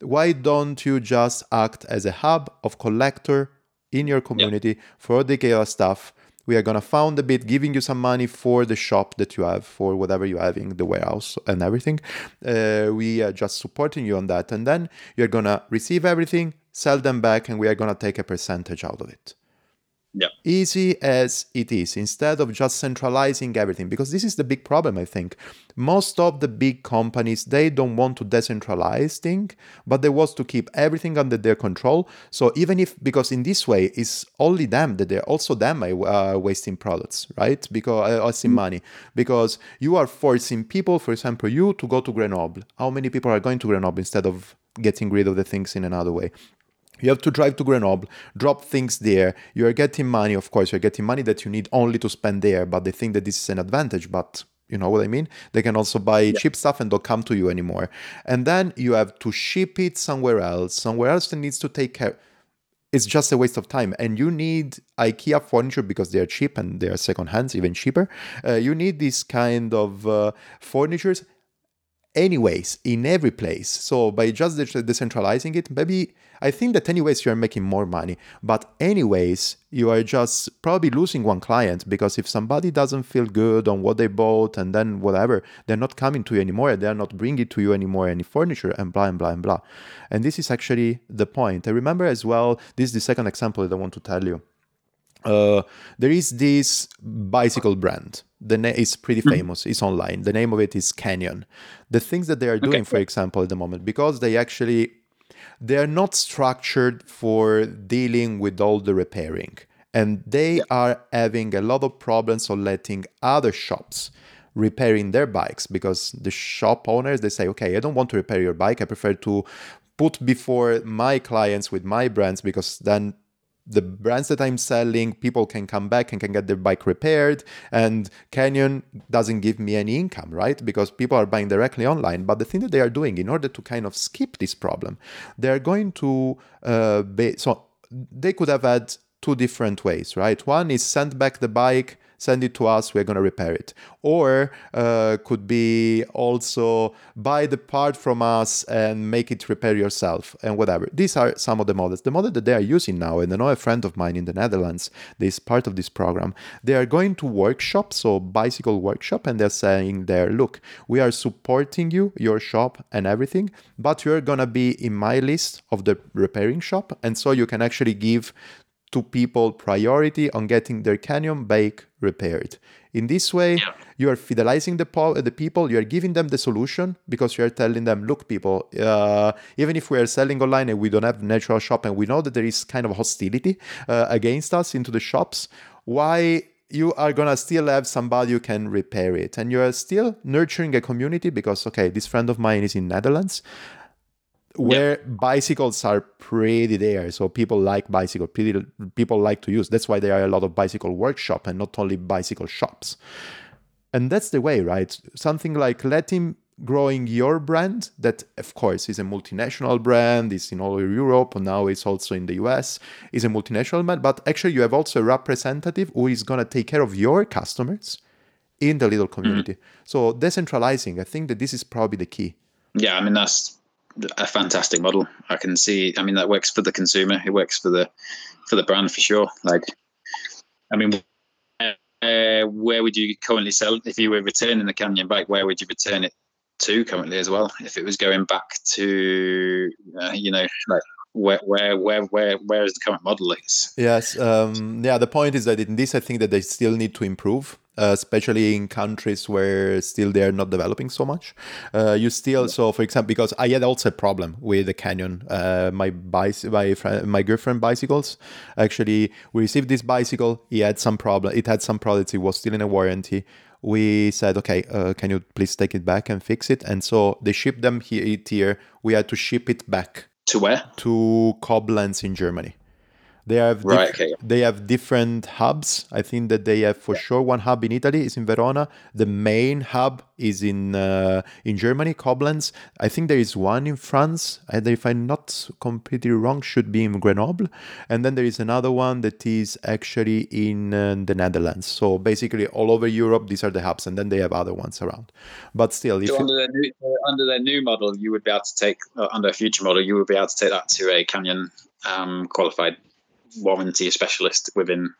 why don't you just act as a hub of collector in your community for the IKEA stuff. We are gonna found a bit, giving you some money for the shop that you have, for whatever you have in the warehouse and everything. Uh, we are just supporting you on that, and then you're gonna receive everything, sell them back, and we are gonna take a percentage out of it Yeah. easy as it is instead of just centralizing everything because this is the big problem i think. Most of the big companies they don't want to decentralize thing but they want to keep everything under their control. So even if because in this way it's only them that they're also them uh, wasting products right? Because uh, wasting money. Because you are forcing people for example you to go to grenoble. How many people are going to grenoble instead of getting rid of the things in another way you have to drive to Grenoble, drop things there. You are getting money, of course, you're getting money that you need only to spend there, but they think that this is an advantage. But you know what I mean? They can also buy cheap stuff and don't come to you anymore. And then you have to ship it somewhere else, somewhere else that needs to take care. It's just a waste of time. And you need IKEA furniture because they're cheap and they're second hands, even cheaper. Uh, you need this kind of uh, furnitures anyways in every place. So by just de- decentralizing it maybe i think that anyways you're making more money. But anyways you are just probably losing one client because if somebody doesn't feel good on what they bought and then whatever they're not coming to you anymore they're not bringing to you anymore any furniture and blah and blah and blah. And this is actually the point. I remember as well this is the second example that i want to tell you. Uh, there is this bicycle brand. The name is pretty mm-hmm. famous. It's online. The name of it is Canyon. The things that they are doing, for example, at the moment, because they actually they are not structured for dealing with all the repairing, and they are having a lot of problems on letting other shops repairing their bikes because the shop owners they say, okay, I don't want to repair your bike. I prefer to put before my clients with my brands because then the brands that I'm selling, people can come back and can get their bike repaired. And Canyon doesn't give me any income, right? Because people are buying directly online. But the thing that they are doing in order to kind of skip this problem, they're going to, uh, be, so they could have had two different ways, right? One is send back the bike send it to us we're going to repair it. Or uh, could be also buy the part from us and make it repair yourself and whatever. These are some of the models. The model that they are using now and i know a friend of mine in the netherlands this part of this program they are going to workshops so bicycle workshop and they're saying there look we are supporting you your shop and everything but you're going to be in my list of the repairing shop and so you can actually give to people priority on getting their canyon bike repaired. In this way, Yeah. you are fidelizing the, po- the people, you are giving them the solution because you are telling them, look, people, uh, even if we are selling online and we don't have natural shop and we know that there is kind of hostility uh, against us into the shops, why you are gonna still have somebody who can repair it and you are still nurturing a community because okay this friend of mine is in netherlands where bicycles are pretty there so people like bicycle people like to use. That's why there are a lot of bicycle workshop and not only bicycle shops. And that's the way right? Something like letting growing your brand that of course is a multinational brand is in all europe and now it's also in the us is a multinational brand but actually you have also a representative who is going to take care of your customers in the little mm-hmm. community. So decentralizing i think that this is probably the key. Yeah, I mean that's a fantastic model. I can see. I mean that works for the consumer. It works for the for the brand for sure. Like, I mean, uh, where would you currently sell if you were returning the Canyon bike? Where would you return it to currently as well? If it was going back to, uh, you know, like where where where where where is the current model? It's Yes, um, yeah. The point is that in this, I think that they still need to improve. Uh, especially in countries where still they are not developing so much. Uh, you still, so for example, because I had also a problem with the Canyon. Uh, my bicy- my friend, my girlfriend bicycles. Actually, we received this bicycle. He had some problem. It had some problems. It was still in a warranty. We said, okay, uh, can you please take it back and fix it? And so they shipped them here. here. We had to ship it back To where? to Koblenz in Germany. They have Right, okay. they have different hubs. I think that they have for sure one hub in Italy is in Verona. The main hub is in uh, in Germany, Koblenz. I think there is one in France. And if I'm not completely wrong, should be in Grenoble. And then there is another one that is actually in uh, the Netherlands. So basically, all over Europe, these are the hubs, and then they have other ones around. But still, if So under their new uh, under their new model, you would be able to take uh, under a future model, you would be able to take that to a Canyon um, qualified warranty specialist within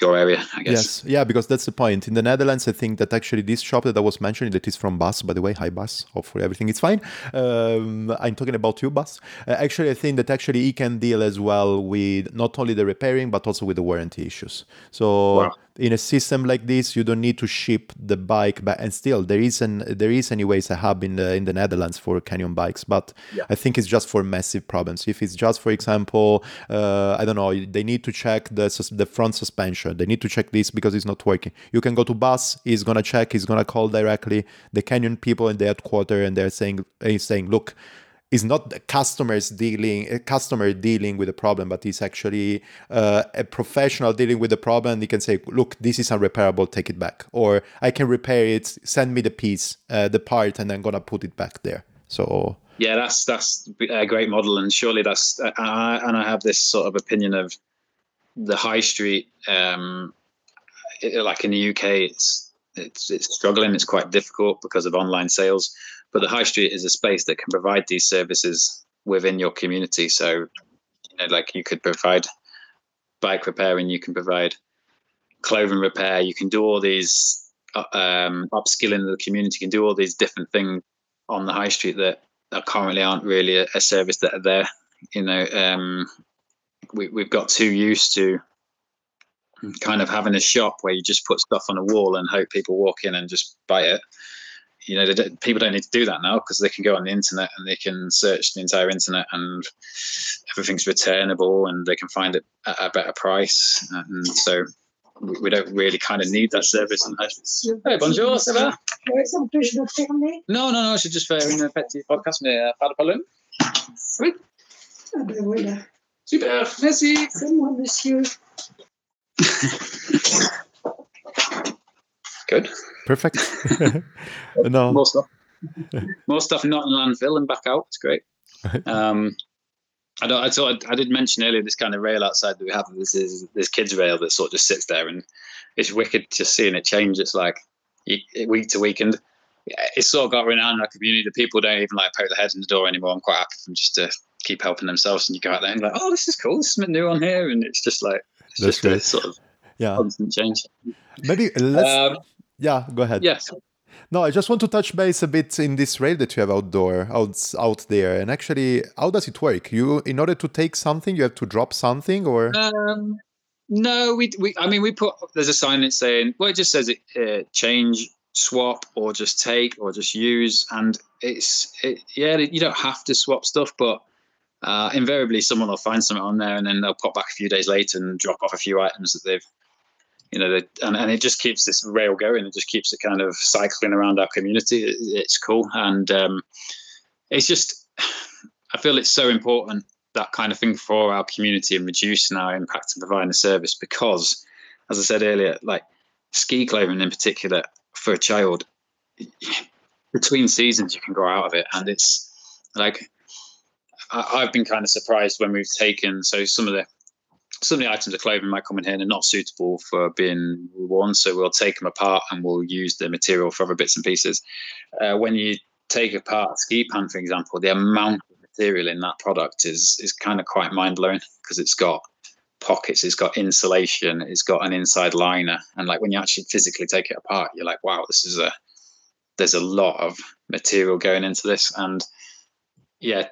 your area, I guess. Yes, yeah, because that's the point. In the Netherlands, I think that actually this shop that I was mentioning, that is from Bus, by the way, hi Bus, hopefully everything is fine. Um, I'm talking about you, Bus. Uh, actually, I think that actually he can deal as well with not only the repairing, but also with the warranty issues. So Wow. In a system like this, you don't need to ship the bike back. And still, there is an there is anyways a hub in the in the Netherlands for Canyon bikes, but I think it's just for massive problems. If it's just, for example, uh, I don't know, they need to check the the front suspension. They need to check this because it's not working. You can go to bus. He's gonna check. He's gonna call directly the Canyon people in the headquarter, and they're saying he's saying, look is not the customers dealing a customer dealing with a problem but it's actually uh, a professional dealing with the problem and he can say look this is unrepairable take it back or i can repair it send me the piece uh, the part and i'm gonna put it back there so Yeah, that's that's a great model, and surely that's uh, I, and I have this sort of opinion of the high street. Um, it, like in the UK, it's it's it's struggling. It's quite difficult because of online sales. But the high street is a space that can provide these services within your community. So, you know, like you could provide bike repair and you can provide clothing repair, you can do all these uh, um, upskilling the community, can do all these different things on the high street that, that currently aren't really a, a service that are there. You know, um, we, we've got too used to kind of having a shop where you just put stuff on a wall and hope people walk in and just buy it. You know, they don't, people don't need to do that now because they can go on the internet and they can search the entire internet and everything's returnable and they can find it at a better price. And so we, we don't really kind of need that service. on high street. Hey, bonjour, ça va? Ouais, ça empêche de fermer. Non, non, non, je suis juste faire une petite podcast, mais euh, pas de problème. Oui, Ah ben voilà. super, merci. C'est moi, monsieur. Good. perfect no More stuff. More stuff not in landfill and back out. It's great. Um, I don't. I thought I, did mention earlier this kind of rail outside that we have. This is this kids rail that sort of just sits there, and it's wicked just seeing it change. It's like week to week, and it's sort of got renowned in our community. The people don't even like poke their heads in the door anymore. I'm quite happy for them just to keep helping themselves. And you go out there and like, oh, this is cool. This is something new on here, and it's just like it's That's just a great. sort of yeah constant change. maybe let's Um, yeah go ahead yes. No, I just want to touch base a bit in this rail that you have outdoor, out, out there. And actually, how does it work? You, in order to take something, you have to drop something, or Um, no, we we. I mean, we put there's a sign that's saying well, it just says it uh, change, swap, or just take, or just use, and it's it, yeah, you don't have to swap stuff, but uh, invariably someone will find something on there, and then they'll pop back a few days later and drop off a few items that they've. You know, and, and it just keeps this rail going. It just keeps it kind of cycling around our community. It, it's cool, and um, it's just. I feel it's so important that kind of thing for our community and reducing our impact and providing a service because, as I said earlier, like ski clothing in particular for a child, between seasons you can grow out of it, and it's like I, I've been kind of surprised when we've taken so some of the some of the items of clothing might come in here and are not suitable for being worn, so we'll take them apart and we'll use the material for other bits and pieces. Uh, when you take apart a ski pant, for example, the amount of material in that product is is kind of quite mind blowing because it's got pockets, it's got insulation, it's got an inside liner, and like when you actually physically take it apart, you're like, wow, this is a there's a lot of material going into this, and yeah,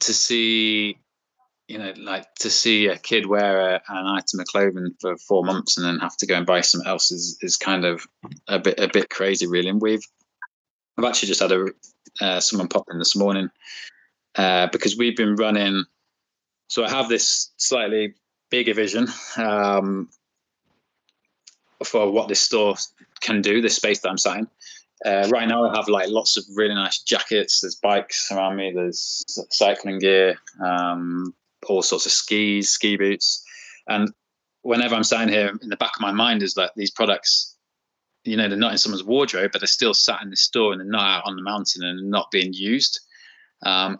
to see you know, like to see a kid wear a, an item of clothing for four months and then have to go and buy something else is is kind of a bit a bit crazy, really. And we've I've actually just had a uh, someone pop in this morning uh, because we've been running. So I have this slightly bigger vision um, for what this store can do, this space that I'm sat in. Uh, right now, I have like lots of really nice jackets. There's bikes around me. There's cycling gear, um, all sorts of skis, ski boots, and whenever I'm sitting here, in the back of my mind is that these products, you know, they're not in someone's wardrobe, but they're still sat in the store and they're not out on the mountain and not being used. Um,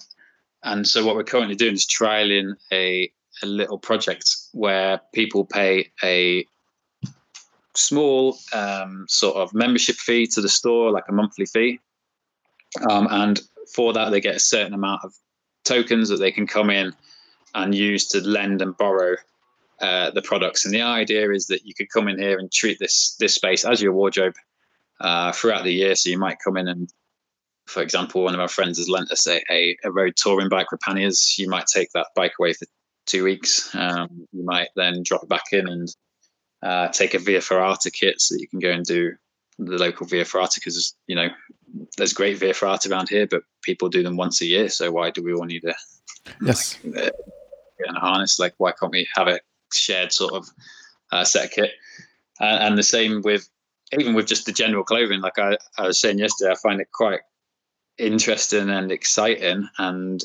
and so, what we're currently doing is trialing a a little project where people pay a small um, sort of membership fee to the store, like a monthly fee. Um, and for that, they get a certain amount of tokens that they can come in and use to lend and borrow uh, the products. And the idea is that you could come in here and treat this this space as your wardrobe uh, throughout the year. So you might come in and, for example, one of our friends has lent us a, a, a road touring bike with panniers. You might take that bike away for two weeks. Um, you might then drop it back in and uh, take a Via Ferrata kit so that you can go and do the local Via Ferrata because you know there's great Via Ferrata around here, but people do them once a year. So why do we all need a yes like, uh, a harness? Like why can't we have a shared sort of uh, set of kit? Uh, and the same with even with just the general clothing. Like I, I was saying yesterday, I find it quite interesting and exciting and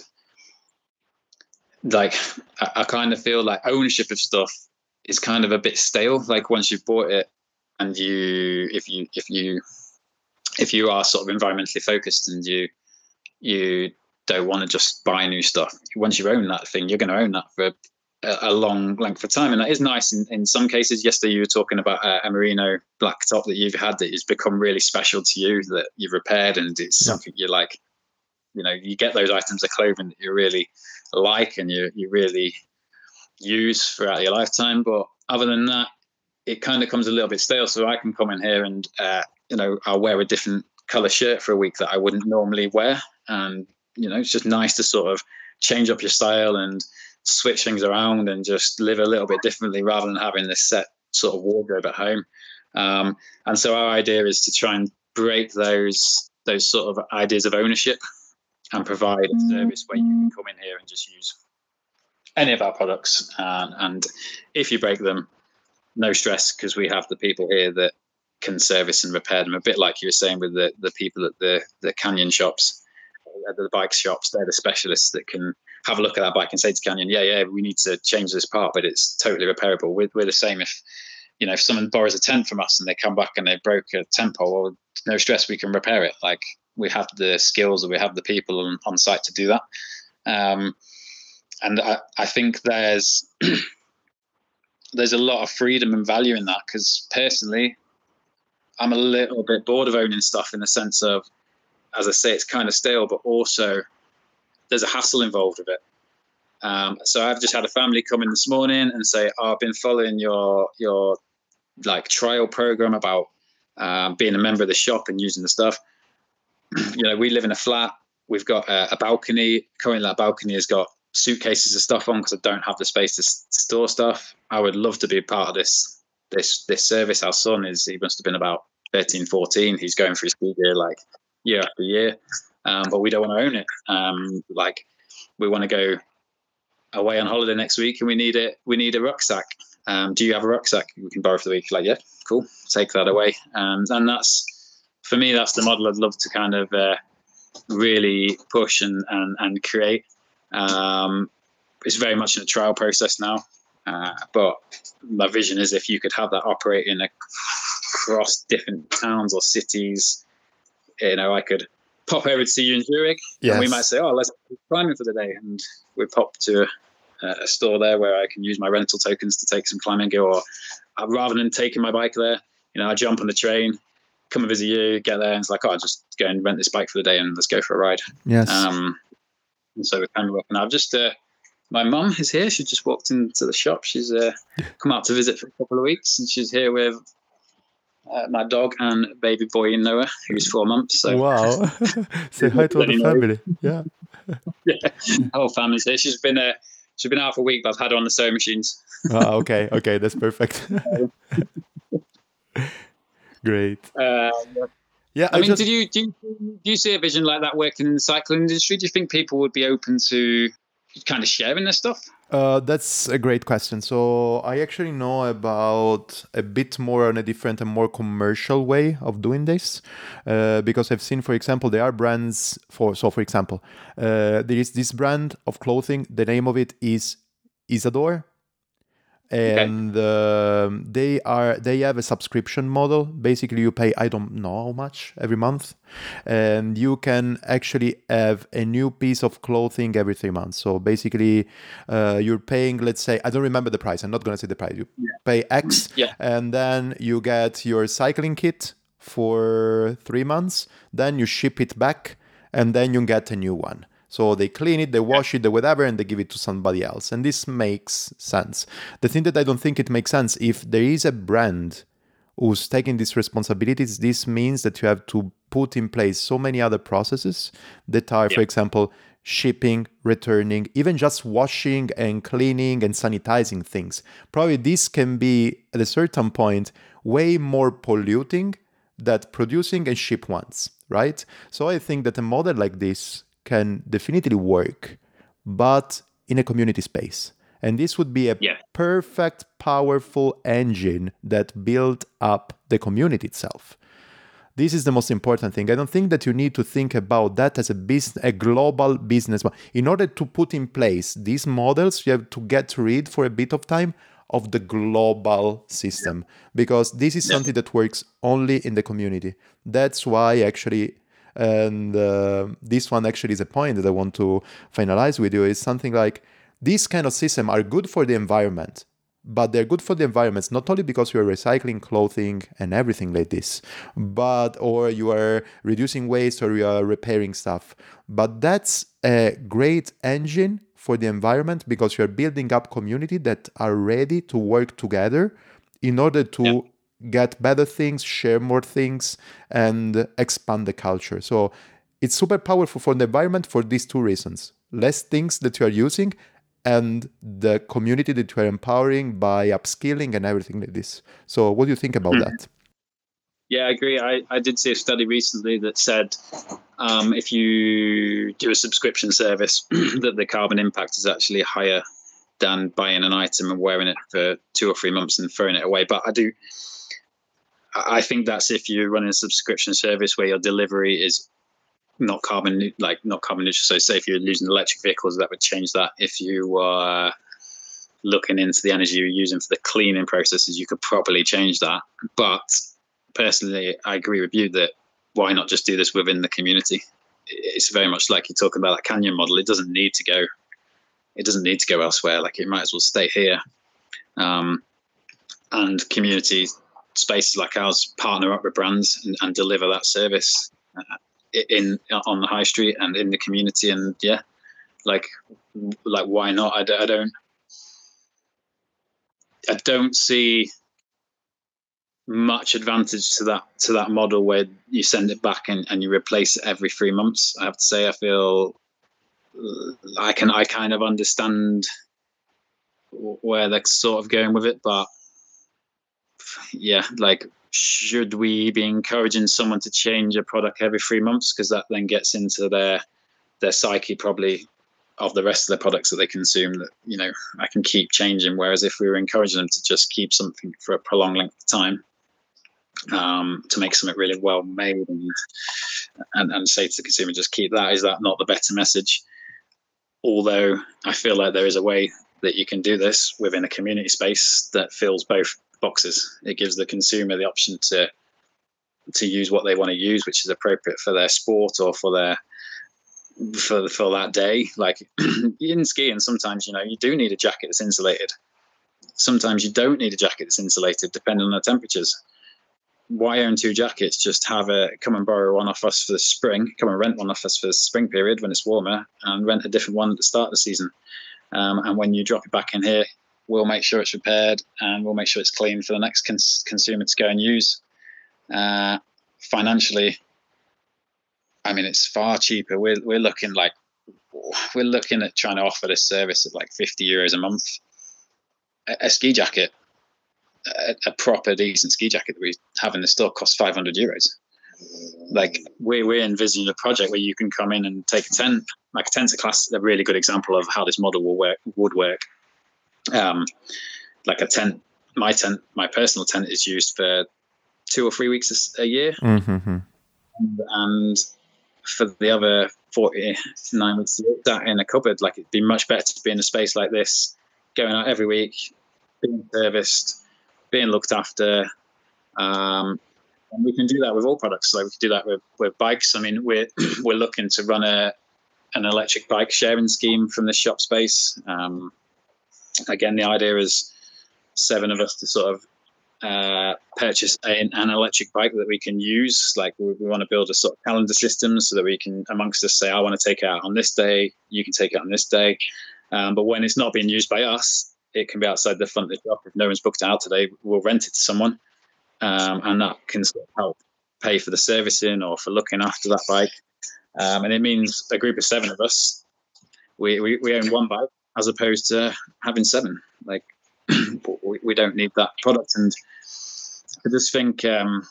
like I, I kind of feel like ownership of stuff is kind of a bit stale. Like once you've bought it, and you, if you, if you, if you are sort of environmentally focused and you, you don't want to just buy new stuff. Once you own that thing, you're going to own that for a, a long length of time, and that is nice in, in some cases. Yesterday, you were talking about a, a merino black top that you've had that has become really special to you that you've repaired, and it's yeah. something you like. You know, you get those items of clothing that you really like and you you really use throughout your lifetime. But other than that, it kind of comes a little bit stale. So I can come in here and uh, you know I'll wear a different color shirt for a week that I wouldn't normally wear, and you know it's just nice to sort of change up your style and switch things around and just live a little bit differently rather than having this set sort of wardrobe at home. Um, and so our idea is to try and break those those sort of ideas of ownership and provide a service where you can come in here and just use any of our products. Um, and if you break them, no stress because we have the people here that can service and repair them. A bit like you were saying with the, the people at the, the Canyon shops, uh, the bike shops, they're the specialists that can have a look at that bike and say to Canyon, yeah, yeah, we need to change this part, but it's totally repairable. We're, we're the same if, you know, if someone borrows a tent from us and they come back and they broke a tent pole, well, no stress, we can repair it. Like we have the skills and we have the people on, on site to do that. Um, and I, I think there's there's a lot of freedom and value in that because personally, I'm a little bit bored of owning stuff in the sense of, as I say, it's kind of stale, but also there's a hassle involved with it. Um, so I've just had a family come in this morning and say, oh, "I've been following your your like trial program about um, being a member of the shop and using the stuff." you know, we live in a flat. We've got a, a balcony. Currently, that balcony has got suitcases of stuff on because I don't have the space to store stuff. I would love to be part of this this this service. Our son is he must have been about 13, 14. He's going through ski gear like year after year, um, but we don't want to own it. Um, like we want to go away on holiday next week, and we need it. We need a rucksack. Um, do you have a rucksack we can borrow for the week? Like yeah, cool. Take that away. Um, and that's for me. That's the model I'd love to kind of uh, really push and and, and create. Um, it's very much in a trial process now. Uh, but my vision is if you could have that operating across different towns or cities, you know, I could pop over to see you in Zurich, yes. and we might say, "Oh, let's climbing for the day," and we pop to a, a, store there where I can use my rental tokens to take some climbing gear, or uh, rather than taking my bike there, you know, I jump on the train, come and visit you, get there, and it's like, "Oh, I'll just go and rent this bike for the day and let's go for a ride." Yes. Um, and so we're kind of working. I've just uh, my mum is here. She just walked into the shop. She's uh, come out to visit for a couple of weeks, and she's here with uh, my dog and baby boy in Noah, who's four months. So wow! Say hi to the family. Yeah. yeah, whole family's here. She's been a She's been out for a week, but I've had her on the sewing machines. Ah, okay, okay, that's perfect. Great. Uh, Yeah, I, mean, just, did you do, you do you see a vision like that working in the cycling industry? Do you think people would be open to kind of sharing their stuff? Uh, that's a great question. So I actually know about a bit more on a different and more commercial way of doing this, uh, because I've seen, for example, there are brands for. So, for example, uh, there is this brand of clothing. The name of it is Isadore, and um, they are they have a subscription model. Basically, you pay I don't know how much every month, and you can actually have a new piece of clothing every three months. So basically, uh, you're paying, let's say, I don't remember the price. I'm not gonna say the price. You pay X, Yeah. and then you get your cycling kit for three months. Then you ship it back, and then you get a new one. So they clean it, they wash it, they whatever, and they give it to somebody else. And this makes sense. The thing that I don't think it makes sense if there is a brand who's taking these responsibilities, this means that you have to put in place so many other processes that are, for example, shipping, returning, even just washing and cleaning and sanitizing things. Probably this can be at a certain point way more polluting than producing and ship once, right? So I think that a model like this can definitely work, but in a community space. And this would be a Yeah. perfect, powerful engine that built up the community itself. This is the most important thing. I don't think that you need to think about that as a business, a global business. In order to put in place these models, you have to get rid for a bit of time of the global system because this is something that works only in the community. That's why actually, and uh, this one actually is a point that I want to finalize with you is something like these kind of systems are good for the environment but they're good for the environments not only because you're recycling clothing and everything like this but or you are reducing waste or you are repairing stuff but that's a great engine for the environment because you're building up community that are ready to work together in order to Yeah. Get better things share more things and expand the culture so it's super powerful for the environment for these two reasons less things that you are using and the community that you are empowering by upskilling and everything like this. So, what do you think about that? Yeah, I agree. I, I did see a study recently that said um, if you do a subscription service, that the carbon impact is actually higher than buying an item and wearing it for two or three months and throwing it away. But I do, I think that's if you're running a subscription service where your delivery is not carbon like not carbon neutral. So, say if you're using electric vehicles, that would change that. If you are looking into the energy you're using for the cleaning processes, you could probably change that. But personally, I agree with you that why not just do this within the community? It's very much like you're talking about that Canyon model. It doesn't need to go. It doesn't need to go elsewhere. Like it might as well stay here. Um, and community spaces like ours partner up with brands and, and deliver that service uh, in on the high street and in the community. And yeah, like like why not? I don't. I don't see much advantage to that to that model where you send it back and, and you replace it every three months. I have to say, I feel I can I kind of understand where they're sort of going with it, but yeah, like should we be encouraging someone to change a product every three months because that then gets into their their psyche probably of the rest of the products that they consume that you know I can keep changing. Whereas if we were encouraging them to just keep something for a prolonged length of time, um, to make something really well made and, and and say to the consumer, just keep that. Is that not the better message? Although I feel like there is a way that you can do this within a community space that fills both boxes. It gives the consumer the option to to use what they want to use, which is appropriate for their sport or for their for for that day. Like in skiing, sometimes you know you do need a jacket that's insulated. Sometimes you don't need a jacket that's insulated, depending on the temperatures. Why own two jackets? Just have a come and borrow one off us for the spring. Come and rent one off us for the spring period when it's warmer, and rent a different one at the start of the season. Um, and when you drop it back in here, we'll make sure it's repaired and we'll make sure it's clean for the next cons- consumer to go and use. Uh, financially, I mean, it's far cheaper. We're we're looking like we're looking at trying to offer this service at like 50 euros a month. A, a ski jacket, a, a, proper decent ski jacket that we have in the store costs 500 euros. Like we're, we're envisioning a project where you can come in and take a tent, like a tent class, a really good example of how this model will work, would work. Um, like a tent, my tent, my personal tent is used for two or three weeks a year. Mm-hmm. And, for the other 49 weeks that in a cupboard. Like it'd be much better to be in a space like this, going out every week, being serviced, being looked after. Um, and we can do that with all products. Like we can do that with, with bikes. I mean, we're we're looking to run a an electric bike sharing scheme from the shop space. Um, again, the idea is seven of us to sort of uh, purchase an, an, electric bike that we can use. Like we, we, want to build a sort of calendar system so that we can, amongst us, say, I want to take it out on this day. You can take it on this day. Um, but when it's not being used by us, it can be outside the front of the shop. If no one's booked it out today, we'll rent it to someone, um, and that can sort of help pay for the servicing or for looking after that bike. Um, and it means a group of seven of us, we, we, we own one bike as opposed to having seven. Like we, we don't need that product. And I just think um,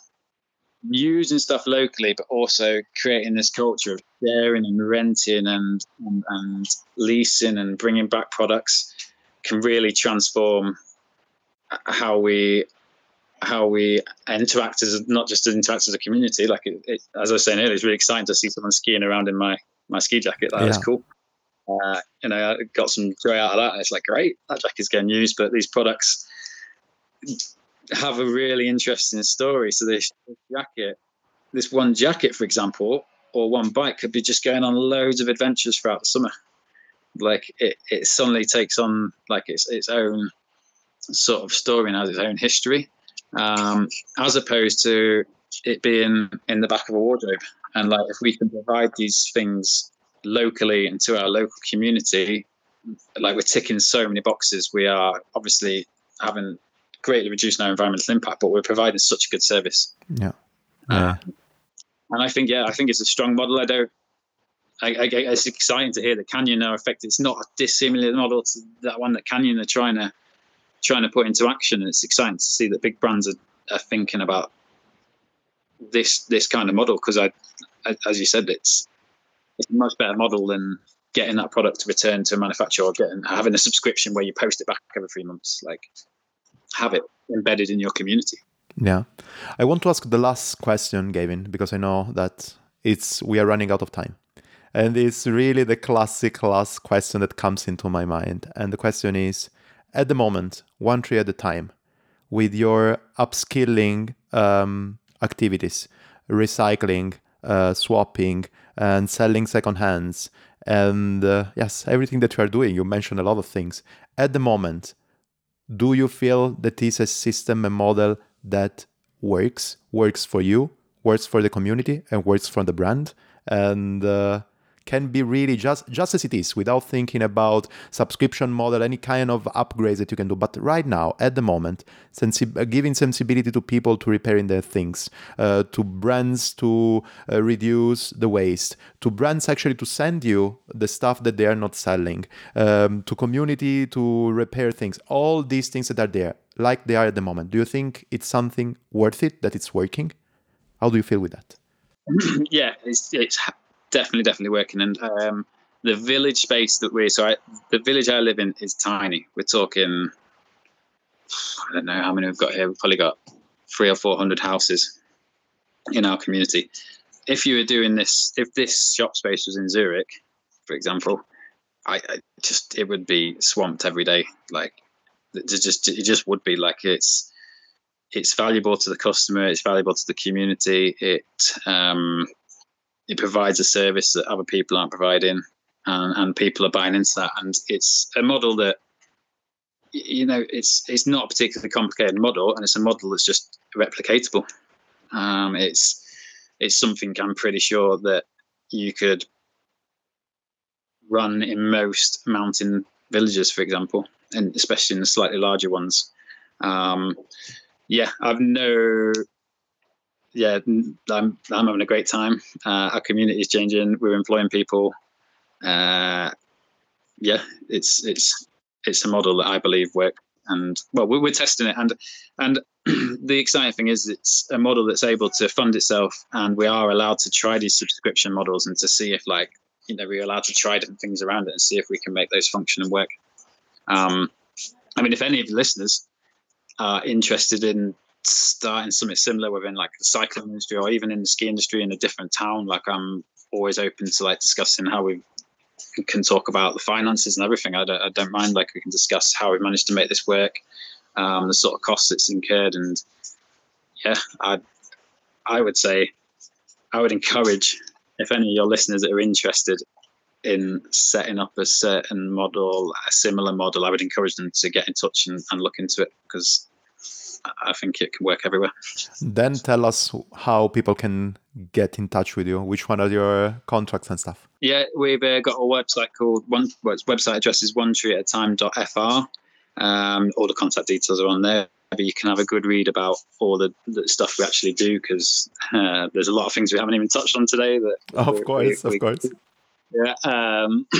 using stuff locally, but also creating this culture of sharing and renting and, and, and leasing and bringing back products can really transform how we how we interact as not just as interact as a community. Like it, it, as I was saying earlier, it's really exciting to see someone skiing around in my my ski jacket. That yeah. was cool. Uh, you know, I got some joy out of that. It's like great, that jacket's getting used, but these products have a really interesting story. So this, jacket, this one jacket, for example, or one bike could be just going on loads of adventures throughout the summer. Like it, it suddenly takes on like its its own sort of story and has its own history, um, as opposed to it being in the back of a wardrobe. And like if we can provide these things locally and to our local community, like we're ticking so many boxes. We are obviously having greatly reduced our environmental impact, but we're providing such a good service. Yeah. Uh, and I think, yeah, I think it's a strong model. I don't. I, I, it's exciting to hear that Canyon are effective. It's not a dissimilar model to that one that Canyon are trying to trying to put into action. And it's exciting to see that big brands are, are thinking about this this kind of model because I, I, as you said, it's it's a much better model than getting that product to return to a manufacturer or getting having a subscription where you post it back every three months. Like have it embedded in your community. Yeah, I want to ask the last question, Gavin, because I know that it's we are running out of time, and it's really the classic last question that comes into my mind. And the question is, at the moment, one tree at a time, with your upskilling um, activities, recycling, swapping, and selling second hands, and uh, yes, everything that you are doing. You mentioned a lot of things. At the moment, do you feel that is a system, a model that works, works for you, works for the community, and works for the brand? And uh, can be really just just as it is without thinking about subscription model any kind of upgrades that you can do. But right now at the moment sensi- uh, giving sensibility to people to repairing their things uh, to brands to uh, reduce the waste to brands actually to send you the stuff that they are not selling um, to community to repair things all these things that are there like they are at the moment. Do you think it's something worth it that it's working? How do you feel with that? Yeah it's, it's definitely, definitely working. And um, the village space that we're so I, the village I live in is tiny. We're talking, I don't know how many we've got here. We've probably got three or four hundred houses in our community. If you were doing this, if this shop space was in Zurich, for example, I, I just it would be swamped every day. Like it just it just would be like it's it's valuable to the customer it's valuable to the community it um it provides a service that other people aren't providing, and, and people are buying into that. And it's a model that you know it's it's not a particularly complicated model, and it's a model that's just replicatable. Um, it's it's something I'm pretty sure that you could run in most mountain villages, for example, and especially in the slightly larger ones. Um, yeah, I've no yeah, I'm I'm having a great time. Uh, our community is changing. We're employing people. uh, yeah, it's it's it's a model that I believe works. And well, we're, we're testing it, and and the exciting thing is it's a model that's able to fund itself, and we are allowed to try these subscription models and to see if like you know we're allowed to try different things around it and see if we can make those function and work. Um, I mean, if any of the listeners are interested in starting something similar within like the cycling industry or even in the ski industry in a different town, like I'm always open to like discussing how we can talk about the finances and everything. I don't, I don't mind. Like we can discuss how we managed to make this work, um, the sort of costs it's incurred, and yeah, I I would say I would encourage if any of your listeners that are interested in setting up a certain model, a similar model, I would encourage them to get in touch and, and look into it because I think it can work everywhere. Then tell us how people can get in touch with you. Which one are your contracts and stuff? Yeah, we've uh, got a website called one. Well, website address is one tree at a time.fr. Um, all the contact details are on there. But you can have a good read about all the, the stuff we actually do because uh, there's a lot of things we haven't even touched on today. That of course, we, of we, course. Yeah. Um,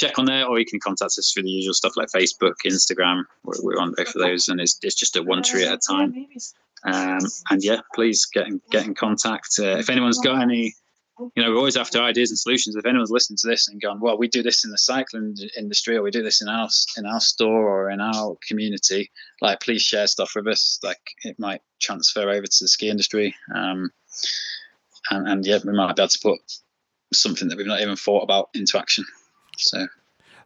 check on there, or you can contact us through the usual stuff like Facebook, Instagram. We're, we're on both of those, and it's, it's just a one tree at a time. Um, and yeah, please get in, get in contact. Uh, if anyone's got any, you know, we're always after ideas and solutions. If anyone's listening to this and gone, well, we do this in the cycling industry, or we do this in our in our store or in our community, like please share stuff with us. Like it might transfer over to the ski industry. Um, and, and yeah, we might be able to put something that we've not even thought about into action. So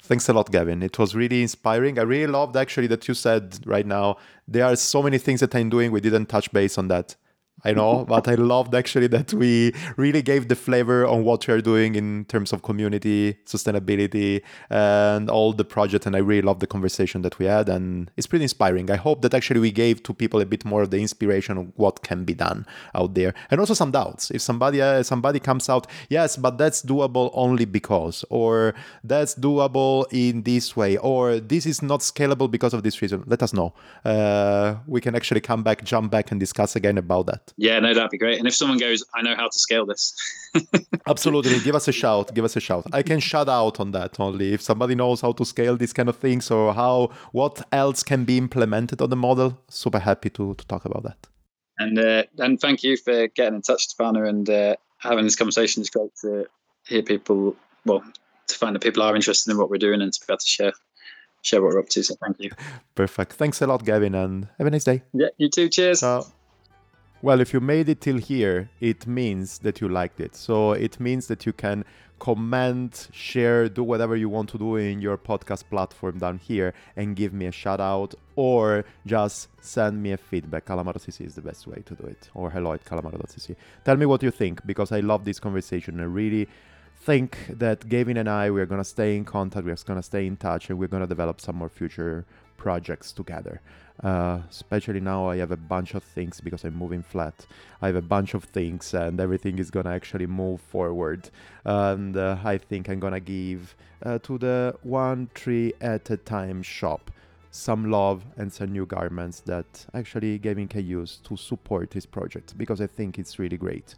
Thanks a lot, Gavin. It was really inspiring. I really loved actually that you said right now there are so many things that I'm doing. We didn't touch base on that. I know, but I loved actually that we really gave the flavor on what we are doing in terms of community, sustainability, and all the project. And I really love the conversation that we had, and it's pretty inspiring. I hope that actually we gave to people a bit more of the inspiration of what can be done out there, and also some doubts. If somebody uh, somebody comes out, yes, but that's doable only because, or that's doable in this way, or this is not scalable because of this reason. Let us know. Uh, we can actually come back, jump back, and discuss again about that. Yeah, no, that'd be great. And if someone goes, I know how to scale this. Absolutely. Give us a shout. Give us a shout. I can shout out on that only. If somebody knows how to scale these kind of things or how what else can be implemented on the model, super happy to, to talk about that. And uh, and thank you for getting in touch, Stefano, and uh, having this conversation. It's great to hear people, well, to find that people are interested in what we're doing and to be able to share share what we're up to. So thank you. Perfect. Thanks a lot, Gavin, and have a nice day. Yeah, you too. Cheers. Ciao. Well, if you made it till here, it means that you liked it. So it means that you can comment, share, do whatever you want to do in your podcast platform down here and give me a shout out or just send me a feedback. Calamaro.cc is the best way to do it. Or hello at calamaro.cc. Tell me what you think because I love this conversation. I really think that Gavin and I, we're going to stay in contact, we're going to stay in touch, and we're going to develop some more future projects together. Uh, especially now, I have a bunch of things because I'm moving flat. I have a bunch of things, and everything is gonna actually move forward. And uh, I think I'm gonna give uh, to the one tree at a time shop some love and some new garments that actually Gavin can use to support his project because I think it's really great.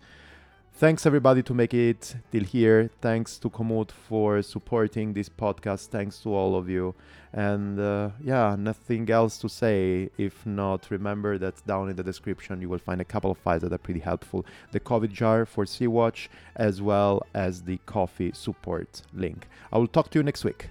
Thanks everybody to make it till here. Thanks to Komoot for supporting this podcast. Thanks to all of you. And uh, yeah, nothing else to say. If not, remember that down in the description you will find a couple of files that are pretty helpful. The COVID jar for Sea-Watch, as well as the coffee support link. I will talk to you next week.